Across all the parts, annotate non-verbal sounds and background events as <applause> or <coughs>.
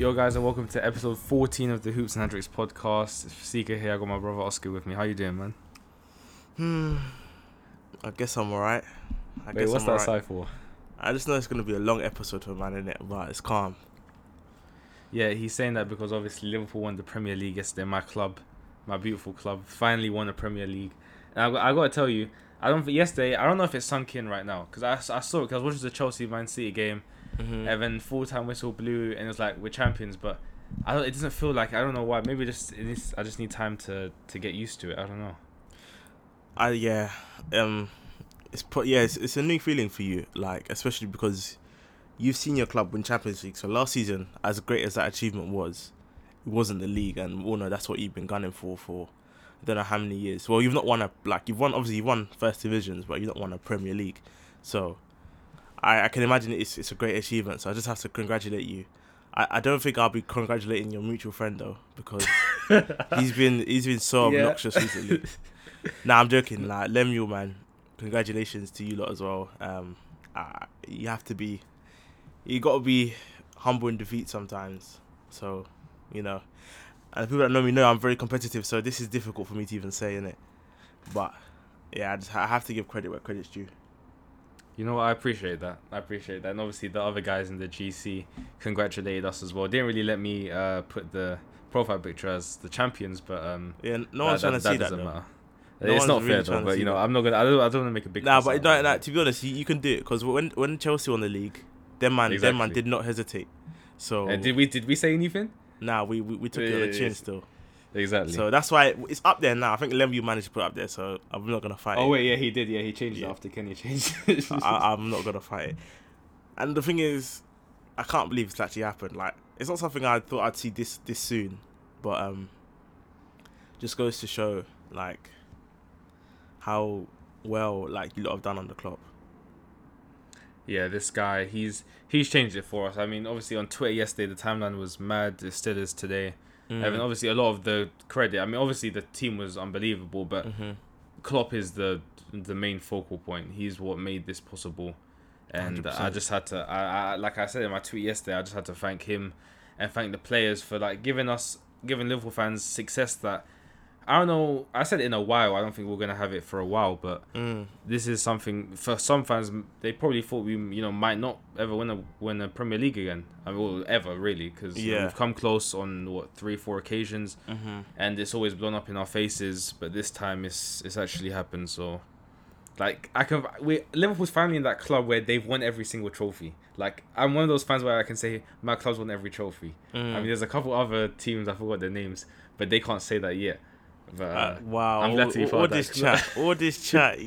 Yo, guys, and welcome to episode 14 of the Hoops and Hendrix podcast. Seeker here. I got my brother Oscar with me. How you doing, man? Hmm. I guess I'm alright. I Wait, guess what's I'm that alright. sigh for? I just know it's gonna be a long episode for man, innit? But it's calm. Yeah, he's saying that because obviously Liverpool won the Premier League yesterday. My club, my beautiful club, finally won the Premier League. And I, got- I got to tell you, I don't yesterday. I don't know if it's sunk in right now because I saw it because I was watching the Chelsea Man City game. Mm-hmm. And then full time whistle blew, and it was like we're champions. But I don't. It doesn't feel like I don't know why. Maybe just it needs, I just need time to to get used to it. I don't know. I yeah. Um. It's pro- yeah. It's, it's a new feeling for you, like especially because you've seen your club win Champions League. So last season, as great as that achievement was, it wasn't the league, and we all know that's what you've been gunning for for. I don't know how many years. Well, you've not won a like you've won obviously you've won first divisions, but you've not won a Premier League. So, I, I can imagine it's it's a great achievement. So I just have to congratulate you. I, I don't think I'll be congratulating your mutual friend though because <laughs> he's been he's been so Yeah. obnoxious recently. <laughs> nah, I'm joking. Like Lemuel, man, congratulations to you lot as well. Um, uh, you have to be, you got to be humble in defeat sometimes. So, you know, and the people that know me know I'm very competitive. So this is difficult for me to even say, in it. But yeah, I just I have to give credit where credit's due. You know what? I appreciate that. I appreciate that. And obviously, the other guys in the GC congratulated us as well. Didn't really let me uh, put the profile picture as the champions, but um, Yeah, no one's that- trying to see that. doesn't Though. matter. No it's not really fair though, but you know. I'm not gonna. I don't. I don't want to make a big. Nah, but no, nah, to be honest, you, you can do it because when when Chelsea won the league, them man, them man did not hesitate. So And did we? Did we say anything? nah, we, we we took it on the yeah, chin yeah. still. Exactly. So that's why it's up there now. I think Lemu managed to put it up there, so I'm not gonna fight oh it. wait, yeah, he did. Yeah, he changed Yeah. it after Kenny changed. it. <laughs> I, I'm not gonna fight it. And the thing is, I can't believe it's actually happened. Like, it's not something I thought I'd see this this soon, but um, just goes to show like how well like you lot have done on the club. yeah, this guy, he's he's changed it for us. I mean, obviously on Twitter yesterday, the timeline was mad. It still is today. Mm. I obviously a lot of the credit. I mean, obviously the team was unbelievable, but Mhm. Klopp is the the main focal point. He's what made this possible, and I 100%. just had to. I, I like I said in my tweet yesterday, I just had to thank him and thank the players for like giving us, giving Liverpool fans success that. I don't know. I said in a while. I don't think we're gonna have it for a while, but Mm. this is something for some fans. They probably thought we, you know, might not ever win a win a Premier League again. I mean, well, ever really, because Yeah. we've come close on what three, four occasions Mhm. and it's always blown up in our faces. But this time, it's it's actually happened. So, like, I can we Liverpool's finally in that club where they've won every single trophy. Like, I'm one of those fans where I can say my club's won every trophy. Mm. I mean, there's a couple other teams I forgot their names, but they can't say that yet. But uh, Uh, wow! I'm glad to be all, part all of that this chat, all this <laughs> chat,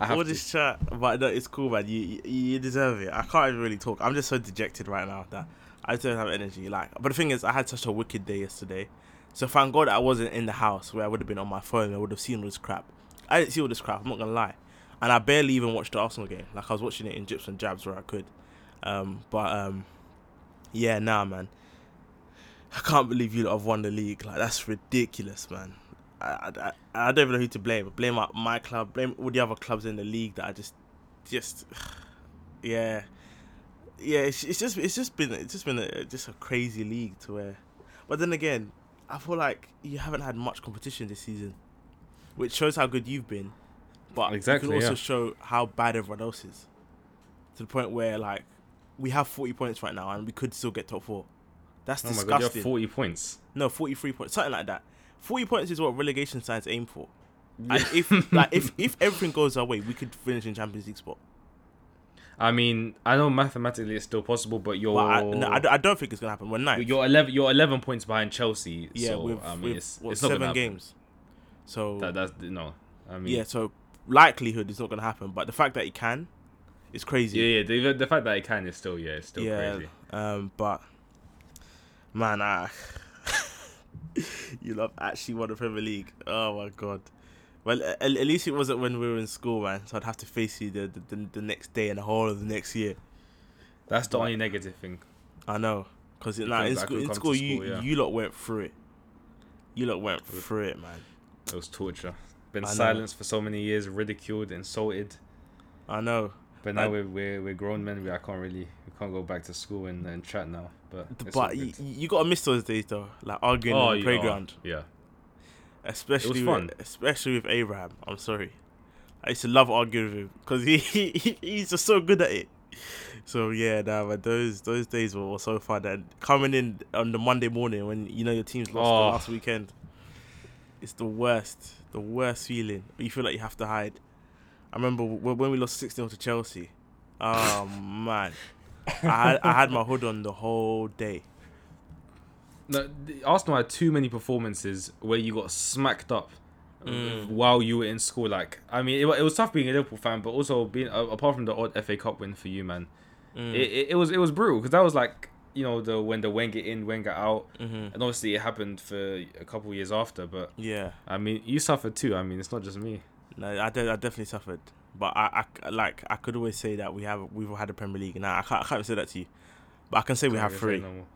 all to. this chat. But no, it's cool, man. You, you you deserve it. I can't even really talk. I'm just so dejected right now that I just don't have energy. Like, but the thing is, I had such a wicked day yesterday. So thank God I wasn't in the house where I would have been on my phone. I would have seen all this crap. I didn't see all this crap. I'm not gonna lie, and I barely even watched the Arsenal game. Like I was watching it in jips and jabs where I could. Um, but um, yeah, nah, man. I can't believe you lot have won the league. Like that's ridiculous, man. I, I, I don't even know who to blame. Blame my, my club. Blame all the other clubs in the league that I just, just, <sighs> yeah, yeah. It's, it's just it's just been it's just been a, just a crazy league to where, but then again, I feel like you haven't had much competition this season, which shows how good you've been, but Exactly, you can also yeah. show how bad everyone else is, to the point where like we have forty points right now and we could still get top four. That's Oh god, disgusting. have 40 points. No, forty-three points, something like that. Forty points is what relegation sides aim for. And if <laughs> like if if everything goes our way, we could finish in Champions League spot. I mean, I know mathematically it's still possible, but you're But I, no, I, don't- I don't think it's gonna happen. We're ninth. you're 11 you're 11 points behind Chelsea. yeah, so, with, I mean, with it's, what, it's not seven games. So That, that's no. I mean, yeah, so likelihood is not gonna happen. But the fact that it can, is crazy. yeah, yeah. The, the fact that it can is still yeah, it's still yeah. crazy. Um, but man, I <laughs> you love actually won the Premier League. Oh my god. Well, at, at least it wasn't when we were in school, man. So I'd have to face you the the, the, the next day and the whole of the next year. That's the But- only negative thing. I know, because You nah, couldn't- in school, in school, you school, yeah. you lot went through it. You lot went through it, man. It was torture. Been silenced for so many years, ridiculed, insulted. I know. But now we're, we're we're grown men. We I can't really we can't go back to school and, and chat now. But but you, good. you gotta miss those days though, like arguing oh, on the you- playground, yeah. especially fun. With, especially with Abraham. I'm sorry, I used to love arguing with him because <laughs> he, he he's just so good at it. So yeah, nah, but those those days were, were so fun. And coming in on the Monday morning when you know your team's lost Oh. the last weekend, it's the worst, the worst feeling. You feel like you have to hide. I remember when we lost 16-0 to Chelsea. Oh man, I had I had my hood on the whole day. No, Arsenal had too many performances where you got smacked up Mm. while you were in school. Like, I mean, it, it was tough being a Liverpool fan, but also being uh, apart from the odd FA Cup win for you, man, Mm. it, it, it was it was brutal because that was like you know the when the Wenger in, Wenger out, hmm and obviously it happened for a couple years after. But Yeah, I mean, you suffered too. I mean, it's not just me. No, I, de- I definitely suffered, but I, I like I could always say that we have we've had a Premier League. Now I can't I can't say that to you, but I can say we have three. no.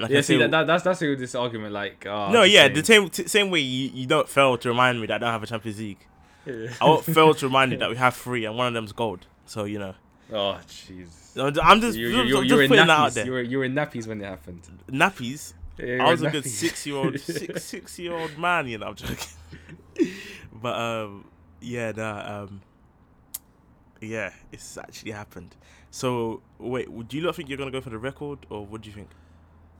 Yeah, can see that, that that's that's the- this argument. Like, oh, no, just yeah, saying. the same t- same way you, you don't fail to remind me that I don't have a Champions League. Yeah. I won't fail to remind <laughs> you that we have three, and one of them's gold. So you know, Oh, jeez. I'm just You just, you you just were in putting that out nappies. there. You were you were in nappies when it happened. Nappies. Yeah, I was in a good six <laughs> year old six six year old man, you know. I'm joking. <laughs> but um, yeah, nah, um, yeah, it's actually happened. So wait, do you not think you're gonna go for the record, or what do you think?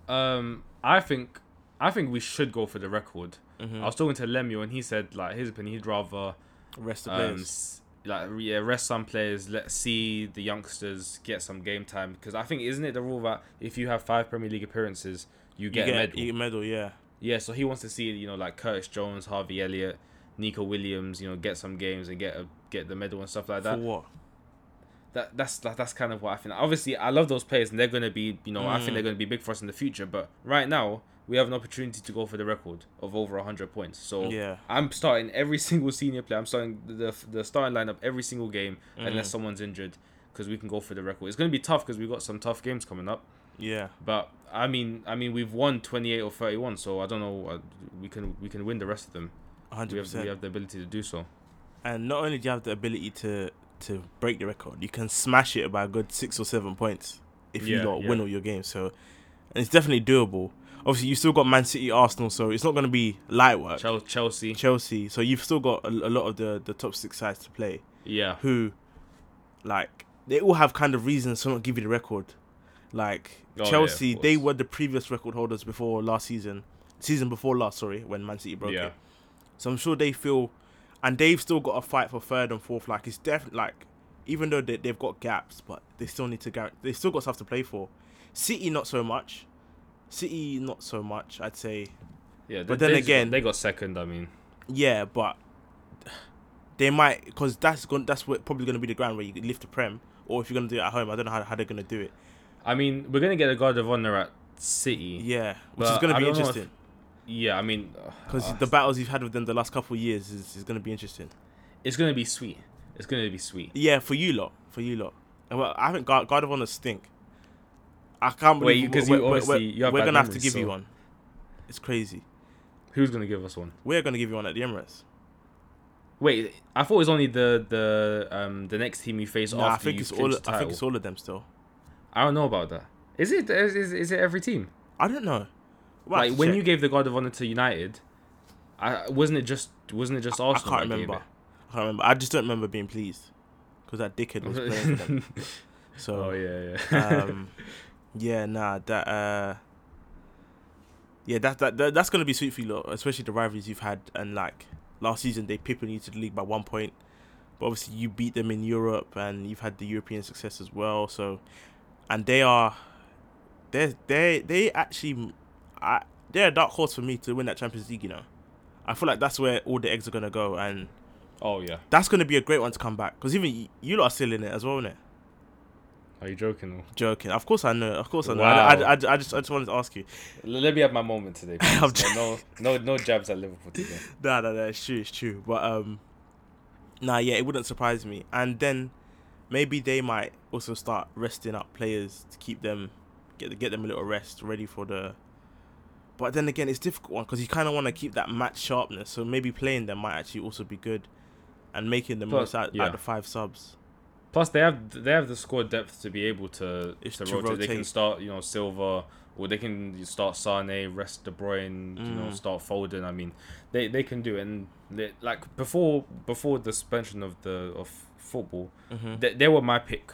Um, I think I think we should go for the record. Mm-hmm. I was talking to Lemuel and he said like his opinion he'd rather Rest the um, players. like yeah rest some players, let see the youngsters get some game time because I think isn't it the rule that if you have five Premier League appearances you get, you a medal. you get a medal, yeah. Yeah, so he wants to see you know like Curtis Jones, Harvey Elliott, Nico Williams, you know get some games and get a get the medal and stuff like that. For what? that that's that, that's kind of what I think. Obviously, I love those players, and they're gonna be, you know, I think Mm. they're gonna be big for us in the future. But right now, we have an opportunity to go for the record of over hundred points. So Yeah. I'm starting every <laughs> single senior player. I'm starting the the starting lineup every single game unless Mm. someone's injured, because we can go for the record. It's gonna be tough because we've got some tough games coming up. Yeah. But I mean, I mean, we've won 28 or 31, so I don't know. Uh, we can we can win the rest of them. We hundred have we have the ability to do so. And not only do you have the ability to to break the record, you can smash it by a good six or seven points if you Yeah, got yeah. win all your games. So, and it's definitely doable. Obviously, you've still got Man City, Arsenal, so it's not going to be light work. Chelsea, Chelsea, so you've still got a, a lot of the the top six sides to play. yeah, Who, like, they all have kind of reasons to not give you the record. Like Oh, yeah, Chelsea, they were the previous record holders before last season, season before last. Sorry, when Man City broke yeah. it. So I'm sure they feel, and they've still got a fight for third and fourth. Like it's definitely like, even though they, they've got gaps, but they still need to guarantee. They still got stuff to play for. City not so much. City not so much. I'd say. Yeah, But then they again- they got second. I mean, Yeah, but they might because that's going that's what probably going to be the ground where you lift the prem. Or if you're going to do it at home, I don't know how, how they're going to do it. I mean, we're gonna get a guard of honor at City. Yeah, which is going to be don't if- interesting Yeah, I mean, because uh, the battles you've had with them the last couple of years is, is going to be interesting. it's gonna be sweet. It's gonna be sweet. Yeah, for you lot, for you lot. Well, I think guard, guard of honor stink. I can't believe you- 'cause we're, we're- we're- we're gonna have to give you one. It's crazy. Who's gonna give us one? We're gonna give you one at the Emirates. Wait, I thought it was only the the um the next team you face Nah, I think it's all. I think it's all of them still. I don't know about that. Is it is, is, is it every team? I don't know. We'll like when check. you gave the God of honor to United, I wasn't it just wasn't it just I Arsenal? can't remember. I can't remember. I just don't remember being pleased because that dickhead was playing for them. <laughs> So oh yeah, yeah. um, <laughs> yeah, nah, that uh, yeah, that, that that that's gonna be sweet for you, lot, especially the rivalries you've had. And like last season, they pipping you to the league by one point, but obviously you beat them in Europe, and you've had the European success as well. So, and they are, they they they actually, I they're a dark horse for me to win that Champions League. You know, I feel like that's where all the eggs are gonna go, and oh yeah. that's gonna be a great one to come back because even you, you lot are still in it as well, innit? Are you joking? Though? Joking. Of course I know. Of course I know. Wow. I, I, I, I just I just wanted to ask you. Let me have my moment today. <laughs> No, no, no, no jabs at Liverpool today. <laughs> Nah, nah, nah. It's true. It's true. But um, nah, yeah, it wouldn't surprise me. And then maybe they might also start resting up players to keep them get get them a little rest, ready for the. But then again, it's difficult one because you kind of want to keep that match sharpness. So maybe playing them might actually also be good, and making the But, most out, yeah. out the five subs. Plus, they have they have the squad depth to be able to to, to rotate. They can start, you know, Silva, or they can start Sane, rest De Bruyne, you know, Mm. start Foden. I mean, they they can do it. And they, like before before the suspension of the of football, Mhm. they, they were my pick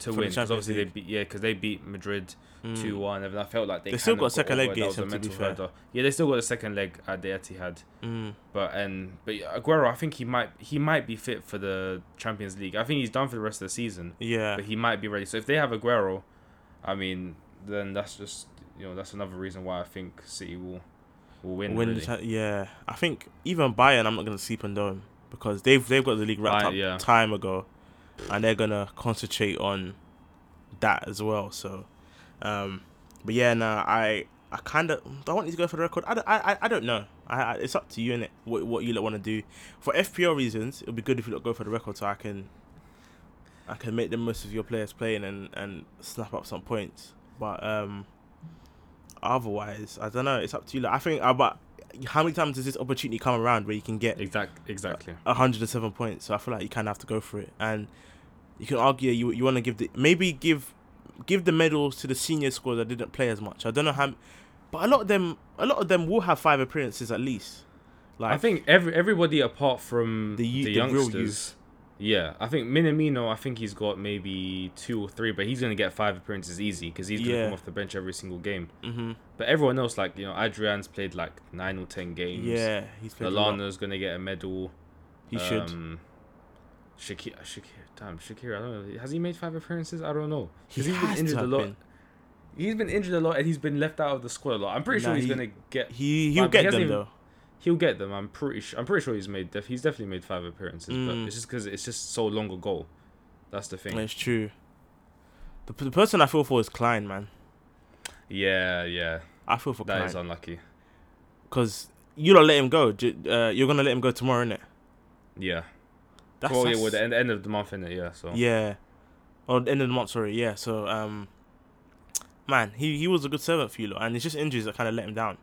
to win because obviously they beat yeah because they beat Madrid Mm. two one and I felt like they They still got second leg over it. That against a them, to be fair. hurdle. Yeah, they still got the second leg at the Etihad. Mm. But and but Aguero, I think he might he might be fit for the Champions League. I think he's done for the rest of the season, Yeah. but he might be ready. So if they have Aguero, I mean, then that's just you know that's another reason why I think City will will win. Win really. yeah, I think even Bayern, I'm not gonna sleep on them because they've they've got the league wrapped Bayern, up yeah. time ago, and they're gonna concentrate on that as well. So, um, but yeah, nah, I I kind of do I want you to go for the record. I don't, I, I, don't know. I, I it's up to you, innit? What what you want to do for FPL reasons? It would be good if you go for the record so I can I can make the most of your players playing and and snap up some points. But um, otherwise, I don't know. It's up to you. Like, I think, uh, but how many times does this opportunity come around where you can get Exact exactly. 107 points? So I feel like you kind of have to go for it. And you can argue you you want to give the maybe give give the medals to the senior squad that didn't play as much. I don't know how, but a lot of them a lot of them will have five appearances at least. Like I think every everybody apart from The the, the youngsters. Yeah, I think Minamino. I think he's got maybe two or three, but he's gonna get five appearances easy because he's gonna Yeah. come off the bench every single game. hmm But everyone else, like you know, Adrian's played like nine or ten games. yeah, he's played a lot. Lallana's gonna get a medal. He should. Um, Shakir, Damn, Shakir. I don't know. Has he made five appearances? I don't know. He 'Cause he's been injured a lot. been. He's been injured a lot, and he's been left out of the squad a lot. I'm pretty sure he's he- gonna get. He he'll But get hasn't them even- though. He'll get them. I'm pretty. Sure, I'm pretty sure he's made. Def- he's definitely made five appearances, but Mm. it's just because it's just so long ago. That's the thing. It's true. The, the person I feel for is Klein, man. Yeah, yeah. I feel for That is Klein unlucky. because you don't let him go. Uh, you're gonna let him go tomorrow, innit? Yeah. That's, well, yeah, with the end, end of the month, in it, Yeah. So. Yeah. Or the end of the month, sorry. Yeah. So, um, man, he, he was a good servant for you, lot, and it's just injuries that kind of let him down.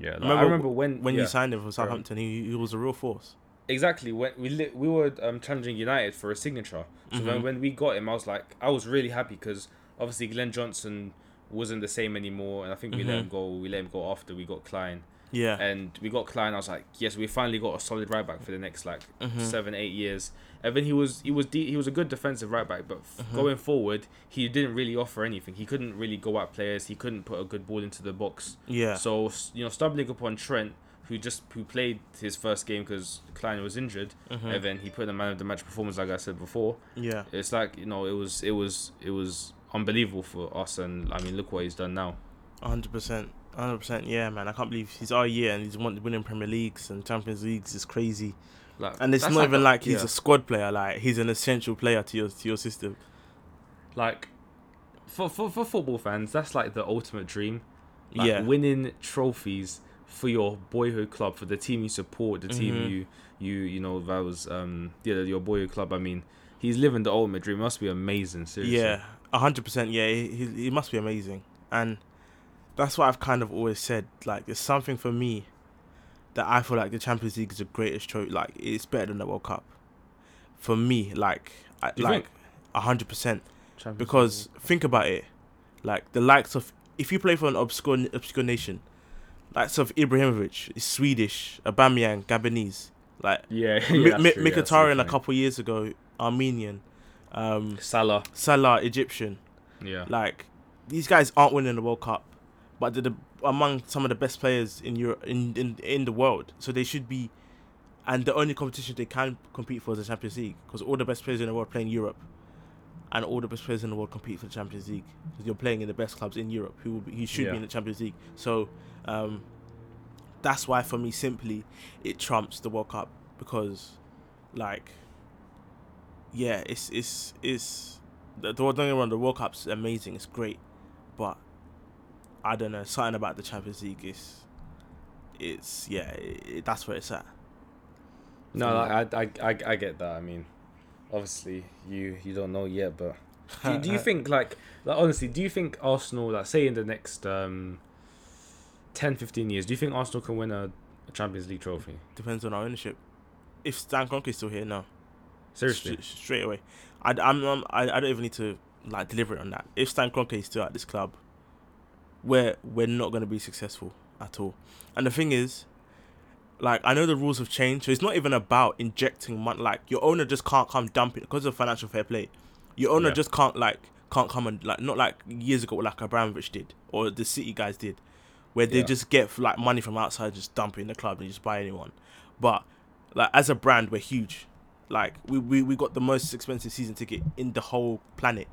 Yeah. Like, Remember I remember when When yeah, you signed him for on. Southampton, he, he was a real force. exactly when we li- we were um, challenging United for a signature. So Mhm. when when we got him, I was like, I was really happy because obviously Glenn Johnson wasn't the same anymore, and I think we let Mhm. him go. We let him go after we got Klein, Yeah. and we got Klein. I was like, yes, we finally got a solid right back for the next like Mhm. seven eight years. And then he was he was de- he was a good defensive right back, but f- Mhm. going forward, he didn't really offer anything. He couldn't really go at players. He couldn't put a good ball into the box. Yeah. So you know, stumbling upon Trent, who just who played his first game because Klein was injured, Mhm. and then he put in a man of the match performance, like I said before. Yeah. It's like you know, it was it was it was unbelievable for us, and I mean, look what he's done now. hundred percent. Hundred percent. Yeah, man. I can't believe he's our year and he's won winning Premier Leagues and Champions Leagues is crazy. Like, And it's not even a- like he's yeah. a squad player. Like he's an essential player to your to your system. like for, for for football fans, that's like the ultimate dream. Like, yeah. winning trophies for your boyhood club, for the team you support, the team Mhm. you you you know that was um yeah your boyhood club. I mean, he's living the ultimate dream. It must be amazing. Seriously. Yeah, hundred percent. Yeah, he, he he must be amazing, and that's what I've kind of always said. Like, there's something for me that I feel like the Champions League is the greatest trophy. Like, it's better than the World Cup. For me, like, I, like a hundred percent. Because think about it, like the likes of if you play for an obscure obscure nation, likes of Ibrahimovic is Swedish, Aubameyang Gabonese, like yeah, <laughs> yeah Mi- true, yeah, Mkhitaryan a couple years ago, Armenian, um, Salah. Salah Egyptian. Yeah. Like these guys aren't winning the World Cup, but they're the, among some of the best players in Europe in, in in the world. So they should be, and the only competition they can compete for is the Champions League because all the best players in the world play in Europe, and all the best players in the world compete for the Champions League because you're playing in the best clubs in Europe who will be, who should Yeah. be in the Champions League. So, um, that's why for me simply it trumps the World Cup because, like, yeah, it's it's it's the, the don't get me wrong, the World Cup's amazing, it's great, but I don't know something about the Champions League is it's yeah it, that's where it's at. No, I, I, I, I get that. I mean, obviously, you you don't know yet, but do, do you <laughs> think like, like honestly, do you think Arsenal, like, say in the next um, 10, 15 years, do you think Arsenal can win a, a Champions League trophy? depends on our ownership? If Stan Kroenke's still here, no. Seriously. St- straight away. I, I'm, I'm, I, I don't even need to like deliberate on that. If Stan Kroenke is still at this club, we're we're not going to be successful at all. And the thing is, like I know the rules have changed, so it's not even about injecting money. Like your owner just can't come dump it because of financial fair play. Your owner Yeah. just can't like can't come and like not like years ago like Abramovich did or the City guys did, where they Yeah. just get like money from outside, just dump it in the club and just buy anyone. But like as a brand, we're huge. Like we, we, we got the most expensive season ticket in the whole planet,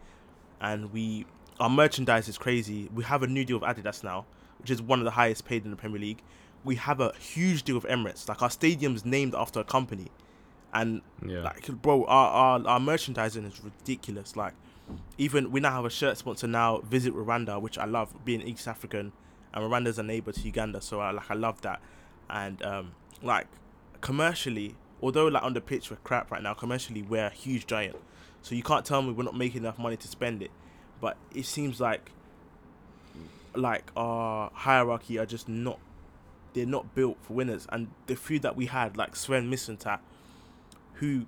and we our merchandise is crazy. We have a new deal with Adidas now, which is one of the highest paid in the Premier League. We have a huge deal with Emirates. Like our stadium's named after a company, and Yeah. like bro, our, our our merchandising is ridiculous. Like even we now have a shirt sponsor now, Visit Rwanda, which I love being East African, and Rwanda's a neighbor to Uganda, so I like I love that. And um like commercially, although like on the pitch we're crap right now, commercially we're a huge giant. So you can't tell me we're not making enough money to spend it. But it seems like like our hierarchy are just not they're not built for winners. And the few that we had, like Sven Mislintat, who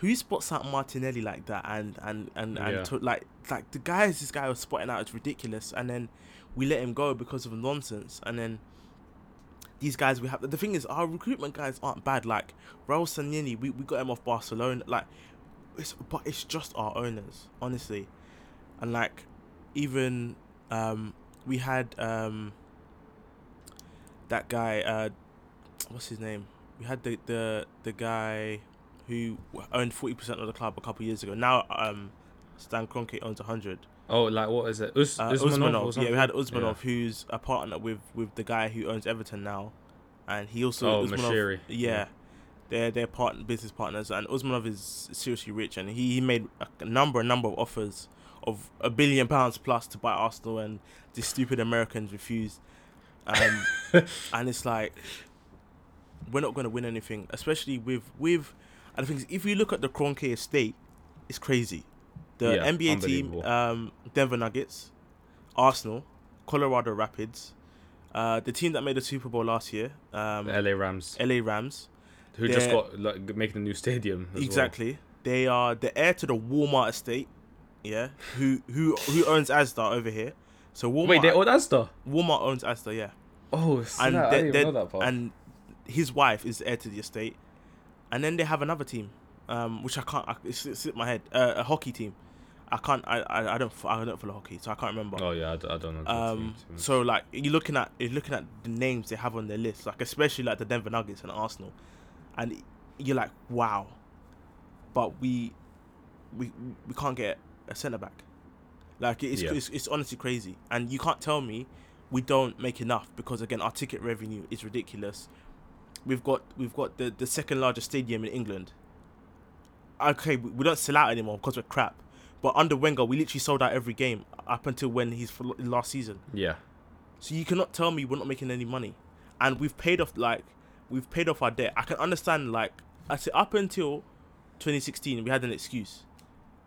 who spots out Martinelli like that? And and and, and Yeah. to, like like the guys this guy was spotting out is ridiculous. And then we let him go because of nonsense. And then these guys we have the thing is our recruitment guys aren't bad. Like Raul Sanllehi we, we got him off Barcelona. Like it's but it's just our owners honestly and like even um we had um that guy uh what's his name? We had the the the guy who owned 40% of the club a couple years ago. Now um Stan Kroenke owns 100 Oh, like what is it? Us, uh, Usmanov Usmanov. Yeah, we had Usmanov, who's a partner with with the guy who owns Everton now, and he also Oh, Usmanov, Moshiri. Yeah, Yeah. they're they're part business partners, and Usmanov is seriously rich, and he, he made a number a number of offers of a billion pounds plus to buy Arsenal, and these stupid Americans refused. Um, <laughs> and it's like we're not going to win anything, especially with with. And the thing is, if you look at the Kroenke estate, it's crazy. The Yeah, NBA team, um, Denver Nuggets, Arsenal, Colorado Rapids, uh, the team that made the Super Bowl last year, um, LA Rams, LA Rams. who just got like making a new stadium. as well. Exactly. They are the heir to the Walmart estate. Yeah. Who who who owns Asda over here? So Walmart. Wait, they own Asda. Walmart owns Asda. Yeah. Oh, And snap, I didn't even know that part. and his wife is heir to the estate, and then they have another team, um, which I can't. I, it's, it's in my head. Uh, a hockey team. I can't. I, I I don't. I don't follow hockey, so I can't remember. oh yeah, I, d- I don't know. Um, team too much. so like you're looking at you're looking at the names they have on their list, like especially like the Denver Nuggets and Arsenal, and you're like, wow, but we we we can't get a centre back. Like it's, Yeah. it's it's honestly crazy, and you can't tell me we don't make enough because again our ticket revenue is ridiculous. We've got we've got the the second largest stadium in England. Okay, we we don't sell out anymore because we're crap. But under Wenger, we literally sold out every game up until when he's last season. yeah, So you cannot tell me we're not making any money, and we've paid off like we've paid off our debt. I can understand like I say up until 2016 we had an excuse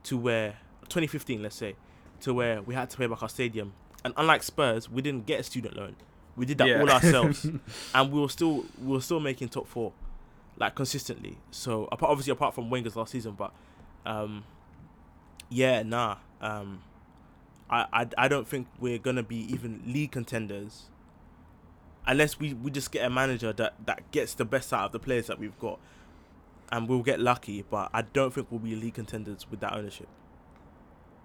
to where 2015 let's say to where we had to pay back our stadium, and unlike Spurs, we didn't get a student loan. We did that Yeah. all ourselves, <laughs> and we were still we were still making top four, like consistently. So apart obviously apart from Wenger's last season, but um, yeah, nah. Um, I, I I don't think we're gonna be even league contenders unless we, we just get a manager that, that gets the best out of the players that we've got. And we'll get lucky, but I don't think we'll be league contenders with that ownership.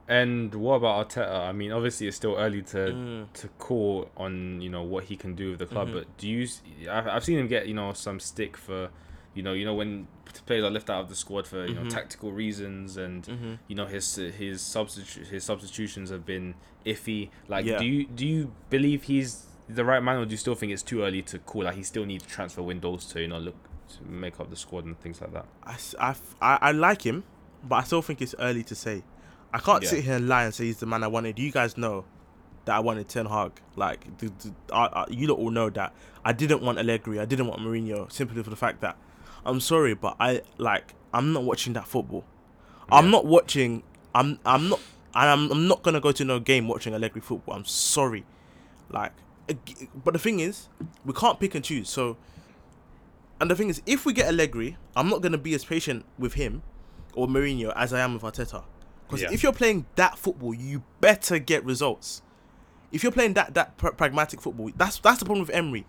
And what about Arteta? I mean, obviously it's still early to Mm. to call on you know what he can do with the club, Mhm. but do you? I've, seen him get you know some stick for, you know, you know when players are left out of the squad for you know Mhm. tactical reasons and Mm-hmm. you know his his substitu- his substitutions have been iffy. Like, Yeah. do you do you believe he's the right man, or do you still think it's too early to call? Like, he still needs transfer windows to you know look to make up the squad and things like that. I I, I like him, but I still think it's early to say. I can't Yeah. sit here and lie and say he's the man I wanted. You guys know that I wanted Ten Hag. Like, the, the, I, I, you all know that I didn't want Allegri. I didn't want Mourinho simply for the fact that I'm sorry, but I like I'm not watching that football. I'm not watching. I'm I'm not. and I'm I'm not gonna go to no game watching Allegri football. I'm sorry. Like, but the thing is, we can't pick and choose. So, and the thing is, if we get Allegri, I'm not gonna be as patient with him or Mourinho as I am with Arteta. Because Yeah. if you're playing that football, you better get results. If you're playing that that pr- pragmatic football, that's that's the problem with Emery.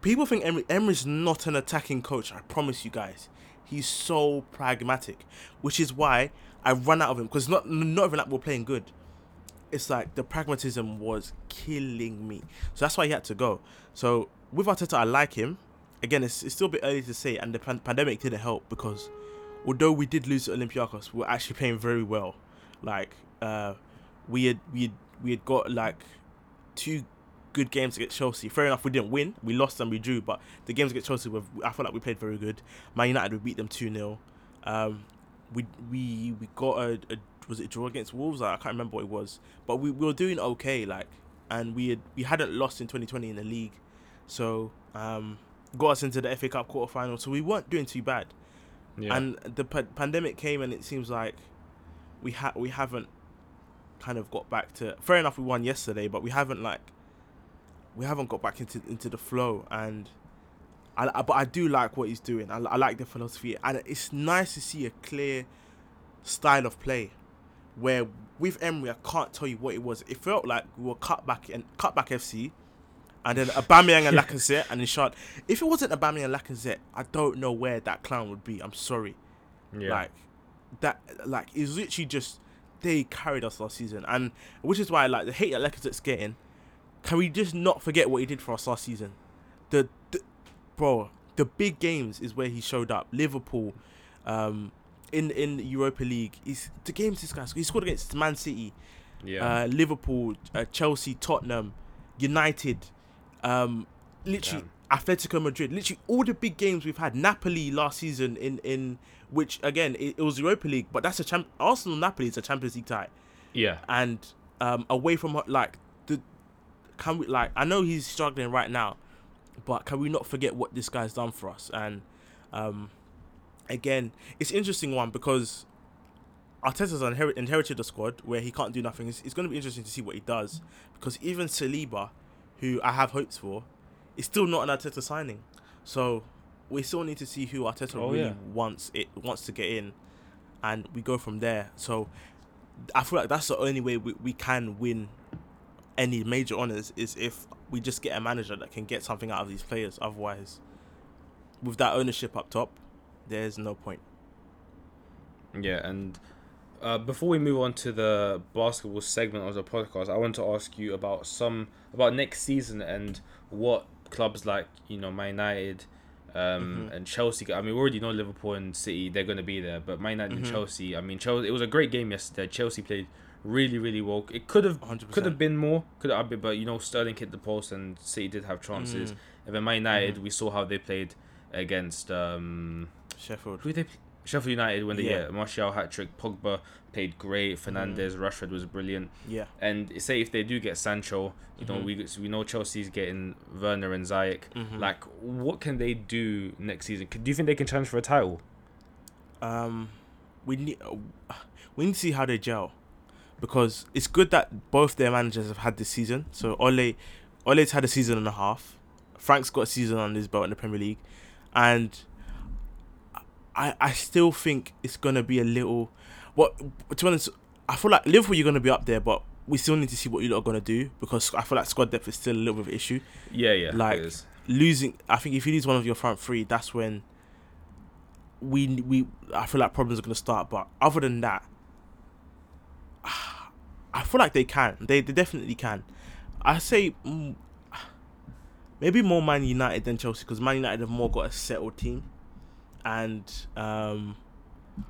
People think Emery Emery's not an attacking coach. I promise you guys, he's so pragmatic, which is why I run out of him because not not even that we're playing good. It's like the pragmatism was killing me, so that's why he had to go. So with Arteta, I like him. Again, it's, it's still a bit early to say, and the pan- pandemic didn't help because although we did lose Olympiacos, we we're actually playing very well. Like uh, we had we had, we had got like two good games against Chelsea. Fair enough, we didn't win. We lost and we drew, but the games against Chelsea, were, I felt like we played very good. Man United, we beat them two 0 um, We we we got a, a was it a draw against Wolves? I can't remember what it was, but we, we were doing okay. Like, and we had we hadn't lost in 2020 in the league, so um, got us into the FA Cup quarter final. So we weren't doing too bad. Yeah. And the pa- pandemic came, and it seems like we ha- we haven't kind of got back to. Fair enough, we won yesterday, but we haven't like we haven't got back into into the flow. And I, I- but I do like what he's doing. I, I like the philosophy, and it's nice to see a clear style of play. Where with Emery, I can't tell you what it was. It felt like we were cut back and cut back FC, and then Aubameyang and Lacazette, and then shot. If it wasn't Aubameyang and Lacazette, I don't know where that clown would be. I'm sorry. yeah. Like that, like it's literally just they carried us last season, and which is why like the hate that Lacazette's getting. Can we just not forget what he did for us last season? The, the bro, the big games is where he showed up. Liverpool, um, in in the Europa League, he's the games this guy he scored against Man City, yeah. uh, Liverpool, uh, Chelsea, Tottenham, United, um, literally Atletico Madrid, literally all the big games we've had. Napoli last season in in which again it, it was Europa League, but that's a champ. Arsenal Napoli is a Champions League tie, yeah. and um, away from like the can we like I know he's struggling right now, but can we not forget what this guy's done for us? And um, again, it's an interesting one because Arteta's inherit, inherited a squad where he can't do nothing. It's, it's going to be interesting to see what he does because even Saliba, who I have hopes for, is still not an Arteta signing. So we still need to see who Arteta Oh, really yeah. wants it wants to get in, and we go from there. So I feel like that's the only way we, we can win any major honors is if we just get a manager that can get something out of these players. Otherwise, with that ownership up top, there's no point. Yeah, and uh, before we move on to the basketball segment of the podcast, I want to ask you about some about next season and what clubs like you know Man United um, Mhm. and Chelsea. I mean, we already know Liverpool and City; they're going to be there. But Man United and Mhm. Chelsea. I mean, Chelsea. It was a great game yesterday. Chelsea played really, really well. It could have 100%. could have been more. Could have been, but you know, Sterling hit the post and City did have chances. Mm, And then Man United, Mhm. we saw how they played against. Um, Sheffield. who they play? Sheffield United when they Yeah. yeah. Martial hat trick, Pogba played great, Fernandes, Rashford was brilliant, Yeah. and say if they do get Sancho, you know Mhm. we we know Chelsea's getting Werner and Ziyech. Mhm. Like, what can they do next season? Do you think they can challenge for a title? um, we need uh, we need to see how they gel because it's good that both their managers have had this season. So Ole, Ole's had a season and a half. Frank's got a season on his belt in the Premier League, and I I still think it's gonna be a little. What to be honest, I feel like Liverpool you're gonna be up there, but we still need to see what you lot are gonna do because I feel like squad depth is still a little bit of an issue. Yeah, yeah, Like- losing I think if you lose one of your front three, that's when we we I feel like problems are gonna start. But other than that, <sighs> I feel like they can. They they definitely can. I say <sighs> maybe more Man United than Chelsea because Man United have more got a settled team, and um,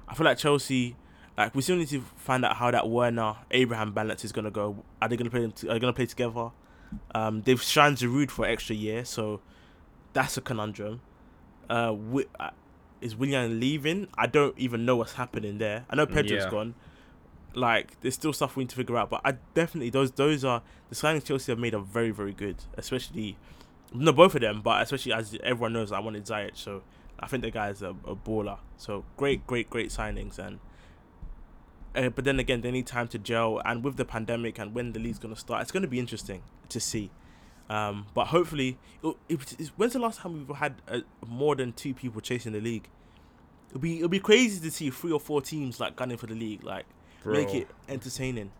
I feel like Chelsea. Like we still need to find out how that Werner Abraham balance is gonna go. Are they gonna play? Them t- are they gonna play together? Um, they've signed Giroud for an extra year, so that's a conundrum. Uh, wi- uh, is Willian leaving? I don't even know what's happening there. I know Pedro's Yeah. gone. Like, there's still stuff we need to figure out, but I definitely those those are the signings Chelsea have made are very very good, especially no both of them, but especially as everyone knows, I wanted Ziyech, so I think the guy's a, a baller. So great, great, great signings, and uh, but then again, they need time to gel, and with the pandemic and when the league's gonna start, it's gonna be interesting to see. Um, but hopefully, it, it, it's- when's the last time we've had uh more than two people chasing the league? it'll be it'll be crazy to see three or four teams like gunning for the league, like Bro. make it entertaining.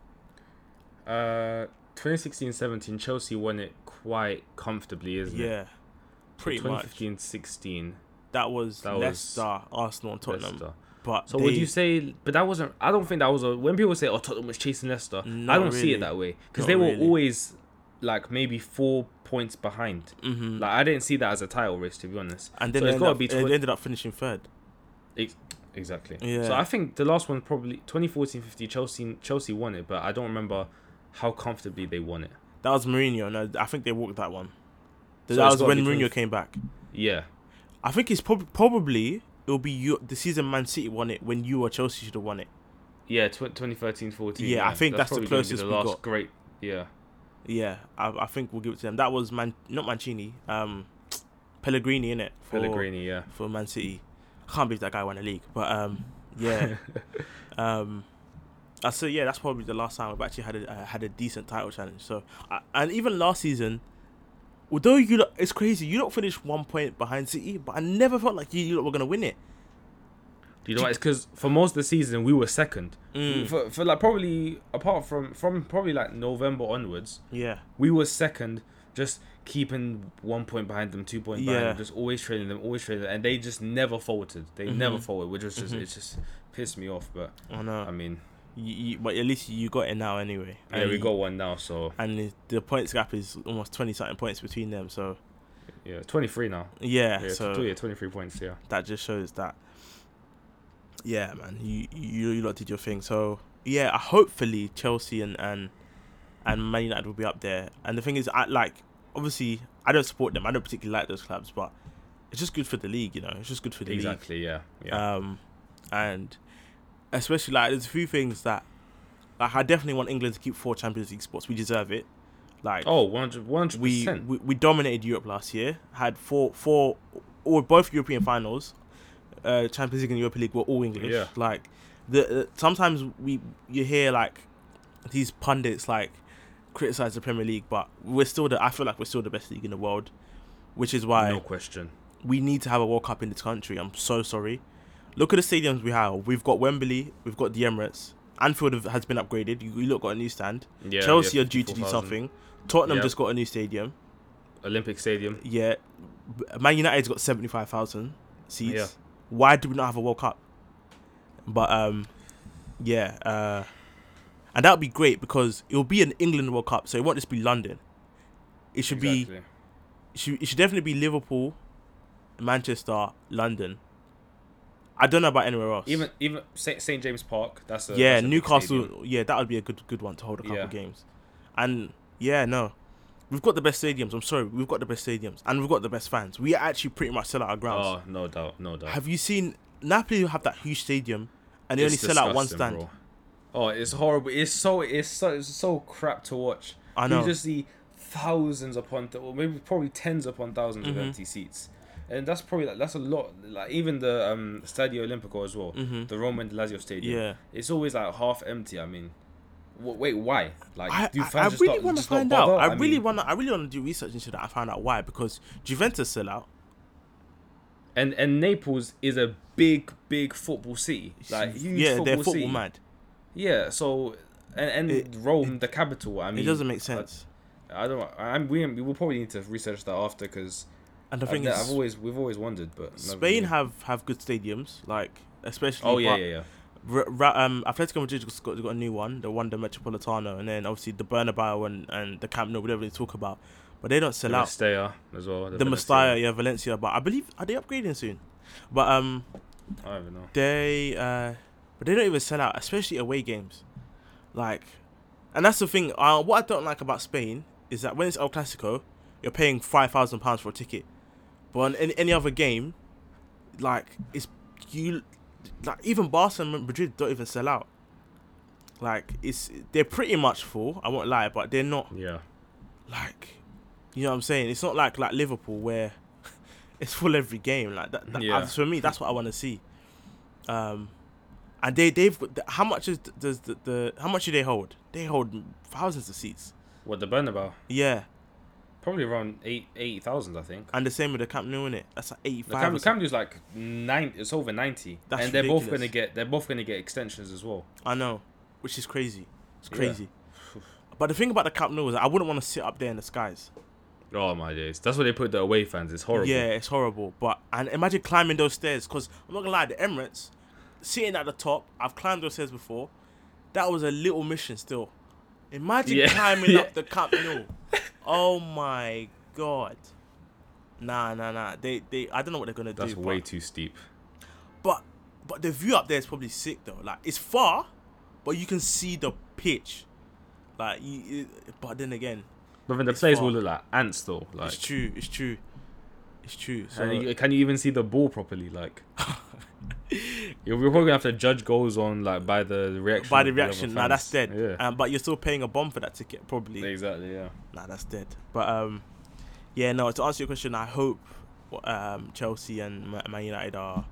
Uh, 2016-17, Chelsea won it quite comfortably, isn't it? Yeah, pretty much. 2015-16, That was That was Leicester, Arsenal, and Tottenham. Leicester. But So would you say? But that wasn't. I don't think that was a. When people say, "Oh, Tottenham was chasing Leicester," I don't see it that way because they were really. always like maybe four points behind. Mhm. Like I didn't see that as a title race, to be honest. and then so they, it's ended gotta up, be they ended up finishing third. Ex- exactly. Yeah. So I think the last one probably 2014-15 Chelsea Chelsea won it, but I don't remember how comfortably they won it. That was Mourinho, and I think they walked that one. So that was when Mourinho 20 came back. Yeah. I think it's prob- probably it'll be you, the season Man City won it when you or Chelsea should have won it. Yeah, tw- 2013-14. Yeah, I think that's the gonna be closest the we last got. great. Yeah. Yeah, I, I think we'll give it to them. That was Man, not Mancini, um, Pellegrini in it Pellegrini, yeah. for Man City. I can't believe that guy won the league, but um, yeah, <laughs> um, I so yeah, that's probably the last time we've actually had a uh, had a decent title challenge. So uh, and even last season, although you lot, it's crazy, you don't finish one point behind City, but I never felt like you, you lot were gonna win it. Do you know what? It's because for most of the season we were second. Mm. For, for like probably apart from from probably like November onwards, Yeah, we were second, just keeping one point behind them, two points behind Yeah. them, just always trailing them, always trailing them, and they just never faltered. They never Mhm. faltered, which was just Mhm. it just pissed me off. But I know. I mean, You, you, but at least you got it now anyway. yeah, And we got one now, so and the- the points gap is almost twenty something points between them. So yeah, twenty three now. yeah, Yeah, so yeah, twenty three points. Yeah, that just shows that yeah man you you you lot did your thing so yeah hopefully chelsea and and and man united will be up there and the thing is i like obviously i don't support them i don't particularly like those clubs but it's just good for the league you know it's just good for the league. exactly. Yeah, yeah. um and especially like there's a few things that like i definitely want england to keep four champions league spots we deserve it like oh, 100 we, we we dominated Europe last year. Had four four or both European finals, uh, Champions League and Europa League were all English. Yeah. Like the uh, sometimes we you hear like these pundits like criticize the Premier League, but we're still the I feel like we're still the best league in the world, which is why No question. we need to have a World Cup in this country. I'm so sorry. Look at the stadiums we have. We've got Wembley. We've got the Emirates. Anfield has been upgraded. You, you look got a new stand. Yeah, Chelsea yeah, are due to do something. Tottenham Yeah. just got a new stadium. Olympic Stadium. Yeah, Man United's got seventy five thousand seats. Yeah. Why do we not have a World Cup? But um, yeah, uh, and that would be great because it will be an England World Cup, so it won't just be London. It should be it should, it should definitely be Liverpool, Manchester, London. I don't know about anywhere else. even even Saint James Park. That's a yeah, that's a Newcastle. Yeah, that would be a good good one to hold a couple Yeah. games. And yeah, no, we've got the best stadiums. I'm sorry, we've got the best stadiums, and we've got the best fans. We actually pretty much sell out our grounds. Oh no doubt, no doubt. Have you seen Napoli have that huge stadium and they only sell out one stand? bro. Oh, it's horrible. It's so it's so it's so crap to watch. I know. You just see thousands upon th- or maybe probably tens upon 1000s Mhm. of empty seats, and that's probably like, that's a lot. Like even the um Stadio Olimpico as well, Mhm. the Roman Lazio Stadium. Yeah. It's always like half empty. I mean, w- wait, why? Like, I, do I, I really want to find out. bother? I, really want to. I really want to do research into that. I found out why because Juventus sell out. And and Naples is a big big football city, like huge yeah, football they're football city. mad. Yeah, so and and It- Rome, the capital. I mean, it doesn't make sense. I, I don't. I'm. We we will probably need to research that after because and the I've, thing is, I've always we've always wondered, but Spain really- have have good stadiums, like especially. Oh yeah, yeah, yeah. Ra- Ra- um, Atletico Madrid has got, got a new one, the one the Metropolitano, and then obviously the Bernabeu and, and the Camp Nou, whatever they talk about, but they don't sell The out. Mestalla as well. The Valencia. Mestalla, yeah, Valencia, but I believe are they upgrading soon? But um, I don't even know. they uh, but they don't even sell out, especially away games. Like, and that's the thing. Uh, what I don't like about Spain is that when it's El Clasico, you're paying five thousand pounds for a ticket, but on any, any other game, like it's you, like even Barcelona and Madrid don't even sell out. Like it's they're pretty much full. I won't lie, but they're not Yeah, like, you know what I'm saying. It's not like like Liverpool where <laughs> it's full every game. Like that. that Yeah. for me, that's what I want to see. Um, and they they've got the, how much is does the, the how much do they hold? They hold thousands of seats. what the Bernabeu? Yeah, Probably around eight eighty thousand, I think. And the same with the Camp Nou, innit? That's like The 85. Cam, or Cam Nou's like nine. It's over ninety, That's and they're both gonna get. They're both gonna get extensions as well. I know, which is crazy. It's Yeah. crazy. <sighs> But the thing about the Camp Nou is I wouldn't want to sit up there in the skies. Oh my days! That's what they put the away fans. It's horrible. Yeah, it's horrible. But and imagine climbing those stairs because I'm not gonna lie, the Emirates sitting at the top. I've climbed those stairs before. That was a little mission still. Imagine Yeah. climbing Yeah. up <laughs> the Camp Nou. Oh my god. Nah, nah, nah. They, they. I don't know what they're gonna That's do. That's way but, too steep. but, but the view up there is probably sick though. Like it's far, but you can see the pitch. Like, you, you- but then again, But then the players far. will look like ants though. Like, it's true. It's true. It's true. So and you- can you even see the ball properly? Like, <laughs> <laughs> you're we're probably gonna have to judge goals on like by the reaction. by the reaction, nah, that's dead. Yeah. Um, but you're still paying a bomb for that ticket, probably. exactly. Yeah. Nah, that's dead. But um, yeah, no. To answer your question, I hope um Chelsea and Ma- Man United are,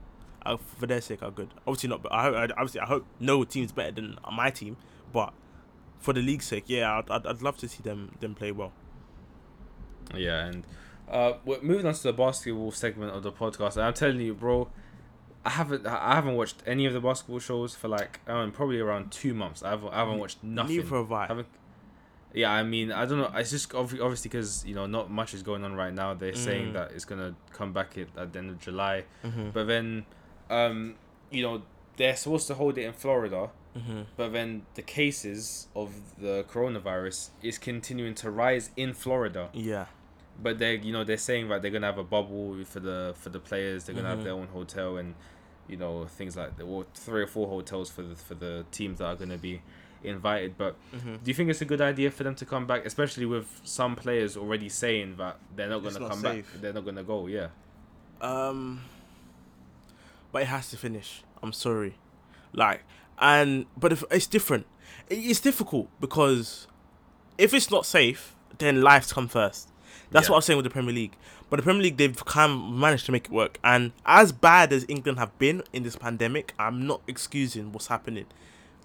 are for their sake are good. Obviously not. But I hope, I- obviously I hope no team's better than my team. But for the league's sake, yeah, I'd, I'd, I'd love to see them them play well. Yeah, and uh, moving on to the basketball segment of the podcast. And I'm telling you, bro, I haven't I haven't watched any of the basketball shows for like um, probably around two months. I haven't I haven't watched nothing. Neither have I. haven't. Yeah, I mean, I don't know. It's just obvi- obviously because you know not much is going on right now. They're saying Mm. that it's gonna come back at, at the end of July, Mm-hmm. but then, um, you know, they're supposed to hold it in Florida, Mm-hmm. but then the cases of the coronavirus is continuing to rise in Florida. Yeah. But they, you know, they're saying that they're gonna have a bubble for the for the players. They're gonna Mhm. have their own hotel and, you know, things like that. Well, three or four hotels for the for the teams that are gonna be invited. But Mm-hmm. do you think it's a good idea for them to come back, especially with some players already saying that they're not It's gonna not come safe. back? They're not gonna go. Yeah. Um, but it has to finish. I'm sorry, like, and but if it's different, it's difficult because if it's not safe, then lives come first. That's Yeah. what I was saying with the Premier League. But the Premier League, they've kind of managed to make it work. And as bad as England have been in this pandemic, I'm not excusing what's happening.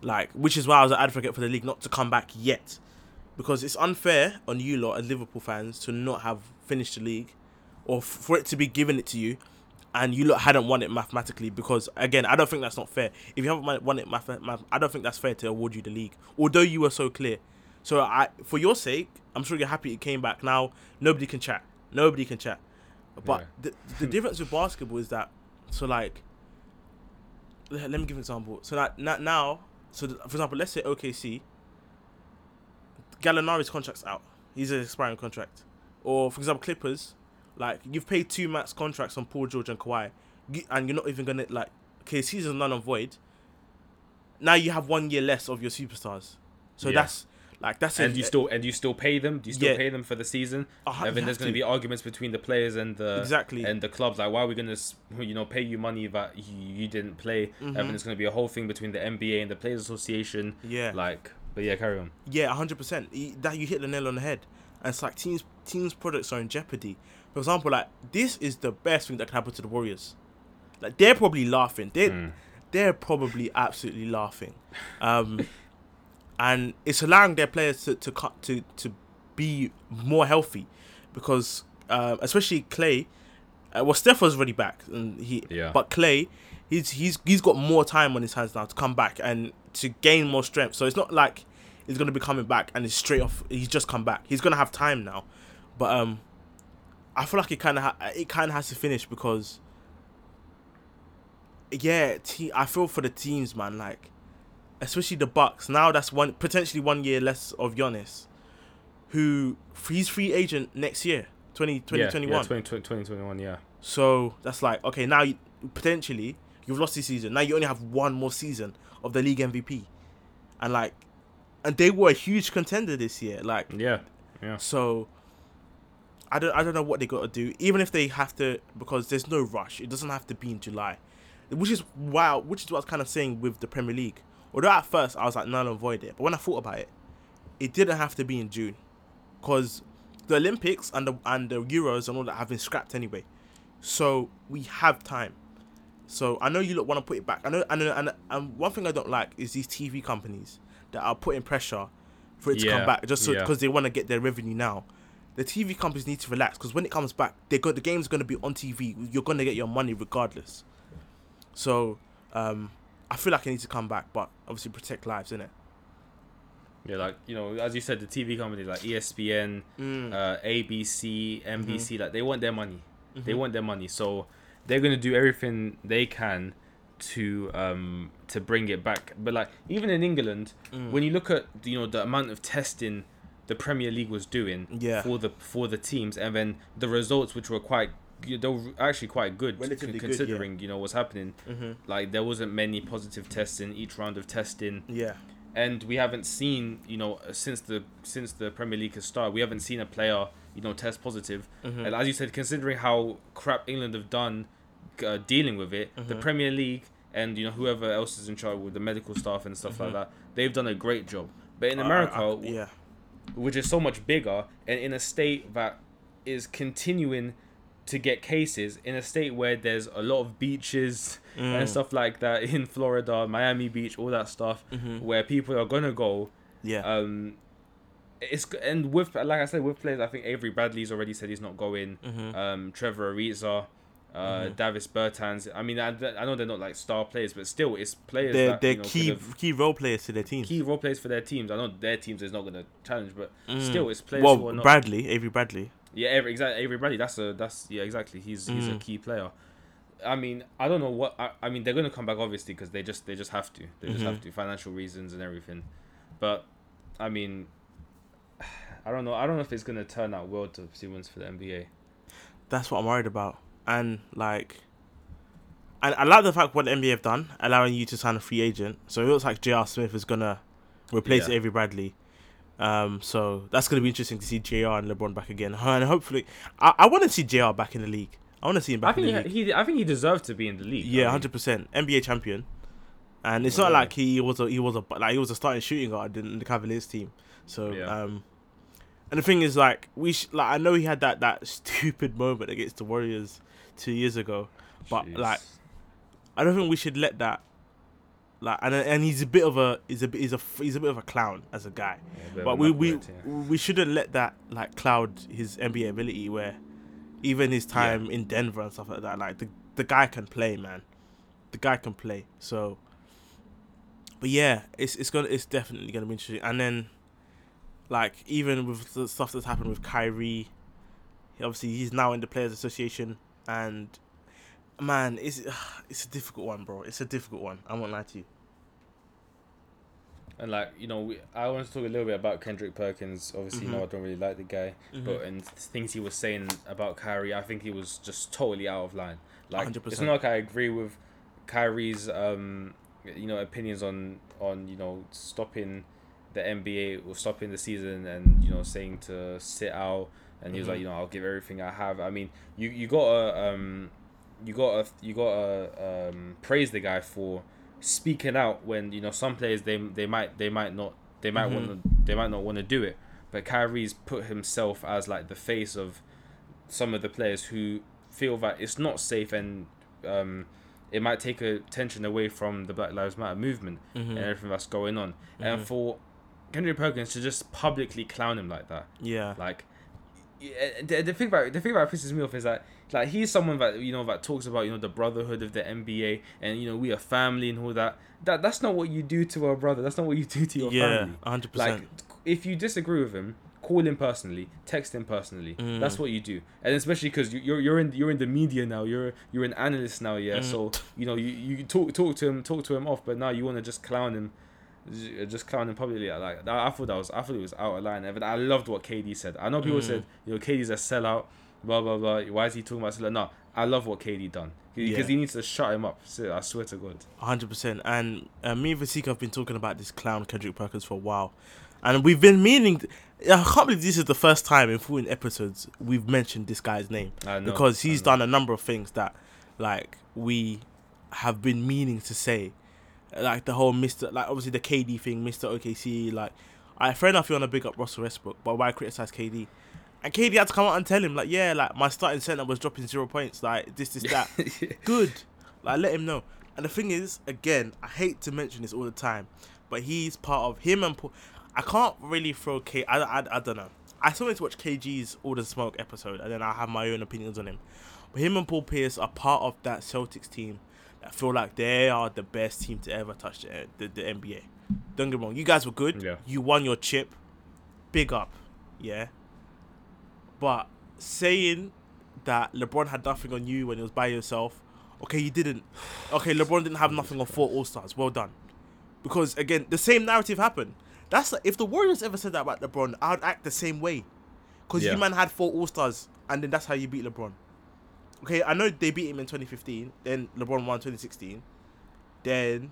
Like, which is why I was an advocate for the league not to come back yet, because it's unfair on you lot as Liverpool fans to not have finished the league, or f- for it to be given it to you, and you lot hadn't won it mathematically. Because again, I don't think that's not fair. If you haven't won- won it math, math I don't think that's fair to award you the league, although you were so clear. So I, for your sake, I'm sure you're happy it came back. Now nobody can chat. Nobody can chat. But Yeah. the the <laughs> difference with basketball is that so like let, me give an example. So that now, so for example, let's say OKC, Gallinari's contract's out. He's an expiring contract. Or for example, Clippers, like you've paid two max contracts on Paul George and Kawhi, and you're not even gonna like okay, season's null and void. Now you have one year less of your superstars. So Yeah. that's like that's And a- you still and you still pay them. Do you still Yeah. pay them for the season? hu- and then there's going to be arguments between the players and the exactly and the clubs. Like, why are we going to, you know, pay you money that you, you didn't play? And then there's going to be a whole thing between the NBA and the Players Association. yeah Like, but yeah, carry on. Yeah, hundred percent. That you hit the nail on the head. And it's like teams teams products are in jeopardy. For example, like this is the best thing that can happen to the Warriors. Like they're probably laughing. They Mm. they're probably absolutely laughing. Um, <laughs> and it's allowing their players to to cut to to be more healthy, because uh, especially Clay. Uh, well, Steph was already back, and he Yeah. but Clay, he's he's he's got more time on his hands now to come back and to gain more strength. So it's not like he's gonna be coming back and it's straight off. He's just come back. He's gonna have time now, but um, I feel like it kind of ha- it kind of has to finish because yeah, te- I feel for the teams, man. Like especially the Bucks. Now that's one potentially one year less of Giannis, who he's free agent next year, 20, yeah, 2021. Yeah, 20, 2021, yeah. So that's like okay. Now you, potentially you've lost this season. Now you only have one more season of the league MVP, and like, and they were a huge contender this year. Like Yeah. Yeah. so. I don't I don't know what they got to do. Even if they have to, because there's no rush. It doesn't have to be in July, which is wow. Which is what I was kind of saying with the Premier League. Although at first I was like, no, no, avoid it. But when I thought about it, it didn't have to be in June, because the Olympics and the and the Euros and all that have been scrapped anyway. So we have time. So I know you look want to put it back. I know, I know, and, and one thing I don't like is these TV companies that are putting pressure for it to Yeah, come back just so yeah. because they want to get their revenue now. the TV companies need to relax because when it comes back, they go the game's going to be on TV. You're going to get your money regardless. So, um, I feel like I need to come back, but obviously protect lives, innit? Yeah, like you know, as you said, the TV companies like ESPN, Mm. uh, ABC, NBC, like they want their money. They Mhm. want their money, so they're gonna do everything they can to um to bring it back. But like even in England, Mm. when you look at you know the amount of testing the Premier League was doing Yeah. for the for the teams, and then the results, which were quite they were actually quite good, Relatively con- good, yeah. considering you know what's happening. hmm Like there wasn't many positive tests in each round of testing Yeah. and we haven't seen you know since the since the Premier League has started we haven't seen a player you know test positive Mhm. and as you said considering how crap England have done uh, dealing with it the Mhm. Premier League and you know whoever else is in charge with the medical staff and stuff like that they've done a great job but in America I- yeah. which is so much bigger and in a state that is continuing to get cases in a state where there's a lot of beaches Mm. and stuff like that in Florida, Miami Beach, all that stuff, Mhm. where people are gonna go. Yeah. Um, it's and with like I said with players, I think Avery Bradley's already said he's not going. Mhm. Um, Trevor Ariza, uh, Mhm. Davis Bertans. I mean, I, I know they're not like star players, but still, it's players they're that they're you know, key could've- key role players to their teams. key role players for their teams. I know their teams is not gonna challenge, but Mm. still, it's players who are well. Bradley, Avery Bradley. Yeah, Avery, exactly. Avery Bradley. That's a that's yeah, exactly. He's he's a Mm. key player. I mean, I don't know what. I, I mean, they're gonna come back obviously because they just they just have to. They just Mhm. have to financial reasons and everything. But I mean, <sighs> I don't know. I don't know if it's gonna turn out well to see wins for the NBA. That's what I'm worried about. And like, and I like the fact what the NBA have done, allowing you to sign a free agent. So it looks like J.R. Smith is gonna replace Yeah. Avery Bradley. Um, so that's gonna be interesting to see JR and LeBron back again, and hopefully, I, I want to see JR back in the league. I want to see him I back in think the he, league. he I think he deserved to be in the league. Yeah, hundred percent NBA champion. And it's Yeah. not like he was a he was a like he was a starting shooting guard in the Cavaliers team. So Yeah. um, and the thing is like we sh- like I know he had that that <laughs> stupid moment against the Warriors two years ago. but, jeez. like, I don't think we should let that. Like and and he's a bit of a he's a he's a he's a bit of a clown as a guy. Yeah, But we we yeah. we shouldn't let that like cloud his NBA ability. Where even his time in Denver and stuff like that, like the the guy can play, man. The guy can play. So, but yeah, it's it's gonna it's definitely gonna be interesting. And then, like even with the stuff that's happened with Kyrie, obviously he's now in the Players Association, and man, it's <sighs> it's a difficult one, bro. It's a difficult one. I won't lie to you. And like you know, we, I want to talk a little bit about Kendrick Perkins. Obviously, you know, Mhm. I don't really like the guy, but and things he was saying about Kyrie, I think he was just totally out of line. Like it's 100%. it's not like I agree with Kyrie's, um, you know, opinions on on you know stopping the NBA or stopping the season and you know saying to sit out. And he was like, Mhm. you know, I'll give everything I have. I mean, you you gotta um, you gotta you gotta um praise the guy for speaking out when you know some players they they might they might not they might Mhm. want to they might not want to do it but Kyrie's put himself as like the face of some of the players who feel that it's not safe and um it might take attention away from the Black Lives Matter movement Mhm. and everything that's going on and Mhm. for Kendrick Perkins to just publicly clown him like that Yeah. like yeah, the, the thing about the thing about pisses me off is that like he's someone that you know that talks about you know the brotherhood of the NBA and you know we are family and all that. That that's not what you do to a brother. That's not what you do to your yeah, family. hundred Like if you disagree with him, call him personally, text him personally. Mm. That's what you do, and especially because you, you're you're in you're in the media now. You're you're an analyst now, yeah. Mm. So you know you, you talk talk to him talk to him off, but now you want to just clown him. J- Just clowning publicly like I I thought that was I thought it was out of line. But I loved what KD said. I know people Mm. said you know KD's a sellout, blah blah blah. Why is he talking about sellout? No, I love what KD done because Yeah. he needs to shut him up. So, I swear to God. hundred percent. And uh, me and Vasika have been talking about this clown Kendrick Perkins for a while, and we've been meaning. I can't believe this is the first time in full episodes we've mentioned this guy's name I know, because he's done a number of things that, like, we have been meaning to say, like the whole Mister, like obviously the KD thing, Mister OKC. Like, I fair enough you want to big up Russell Westbrook, but why criticize KD? And KD had to come out and tell him like, yeah, like my starting center was dropping zero points, like this, this, that. <laughs> good. Like let him know. And the thing is, again, I hate to mention this all the time, but he's part of him and Paul. I can't really throw K. I, I, I don't know. I still need to watch KG's All the Smoke episode, and then I have my own opinions on him. But him and Paul Pierce are part of that Celtics team that feel like they are the best team to ever touch the the, the NBA. Don't get me wrong, you guys were good. Yeah. You won your chip. Big up, yeah. But saying that LeBron had nothing on you when he was by yourself, okay, you didn't. Okay, LeBron didn't have nothing on four All Stars. Well done. Because again, the same narrative happened. That's like, if the Warriors ever said that about LeBron, I'd act the same way. Because Yeah. you man had four All Stars, and then that's how you beat LeBron. Okay, I know they beat him in 2015. Then LeBron won 2016. Then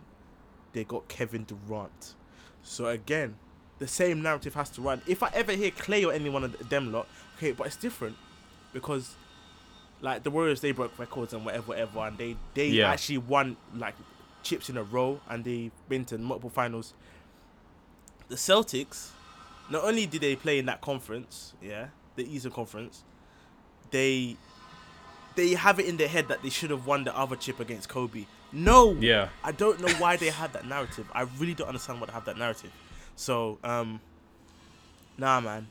they got Kevin Durant. So again, the same narrative has to run. If I ever hear Clay or any one of them lot, okay, but it's different because like the Warriors, they broke records and whatever, whatever, and they they Yeah. actually won like chips in a row and they've been to multiple finals. The Celtics, not only did they play in that conference, yeah, the Eastern Conference, they they have it in their head that they should have won the other chip against Kobe. No, Yeah. I don't know why they have that narrative. I really don't understand why they have that narrative. So, um, nah, man,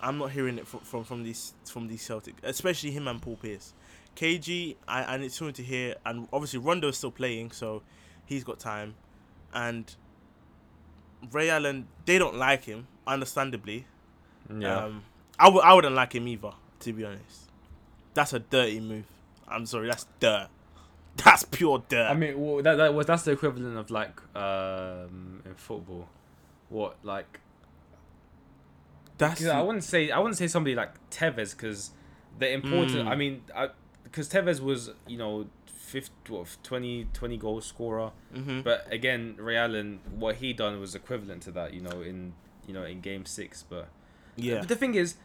I'm not hearing it from from, from these from these Celtics, especially him and Paul Pierce. KG, I I need someone to hear, and obviously Rondo is still playing, so he's got time, and Ray Allen, they don't like him, understandably. Yeah. Um, I w- I wouldn't like him either, to be honest. That's a dirty move. I'm sorry, that's dirt. That's pure dirt. I mean, well, that that was that's the equivalent of like um in football, what like that's I wouldn't say I wouldn't say somebody like Tevez because the important. Mm. I mean, because Tevez was you know 50, what, 20, 20 goal scorer, hmm but again, Ray Allen, what he done was equivalent to that. You know, in you know in Game Six, but yeah. But the thing is,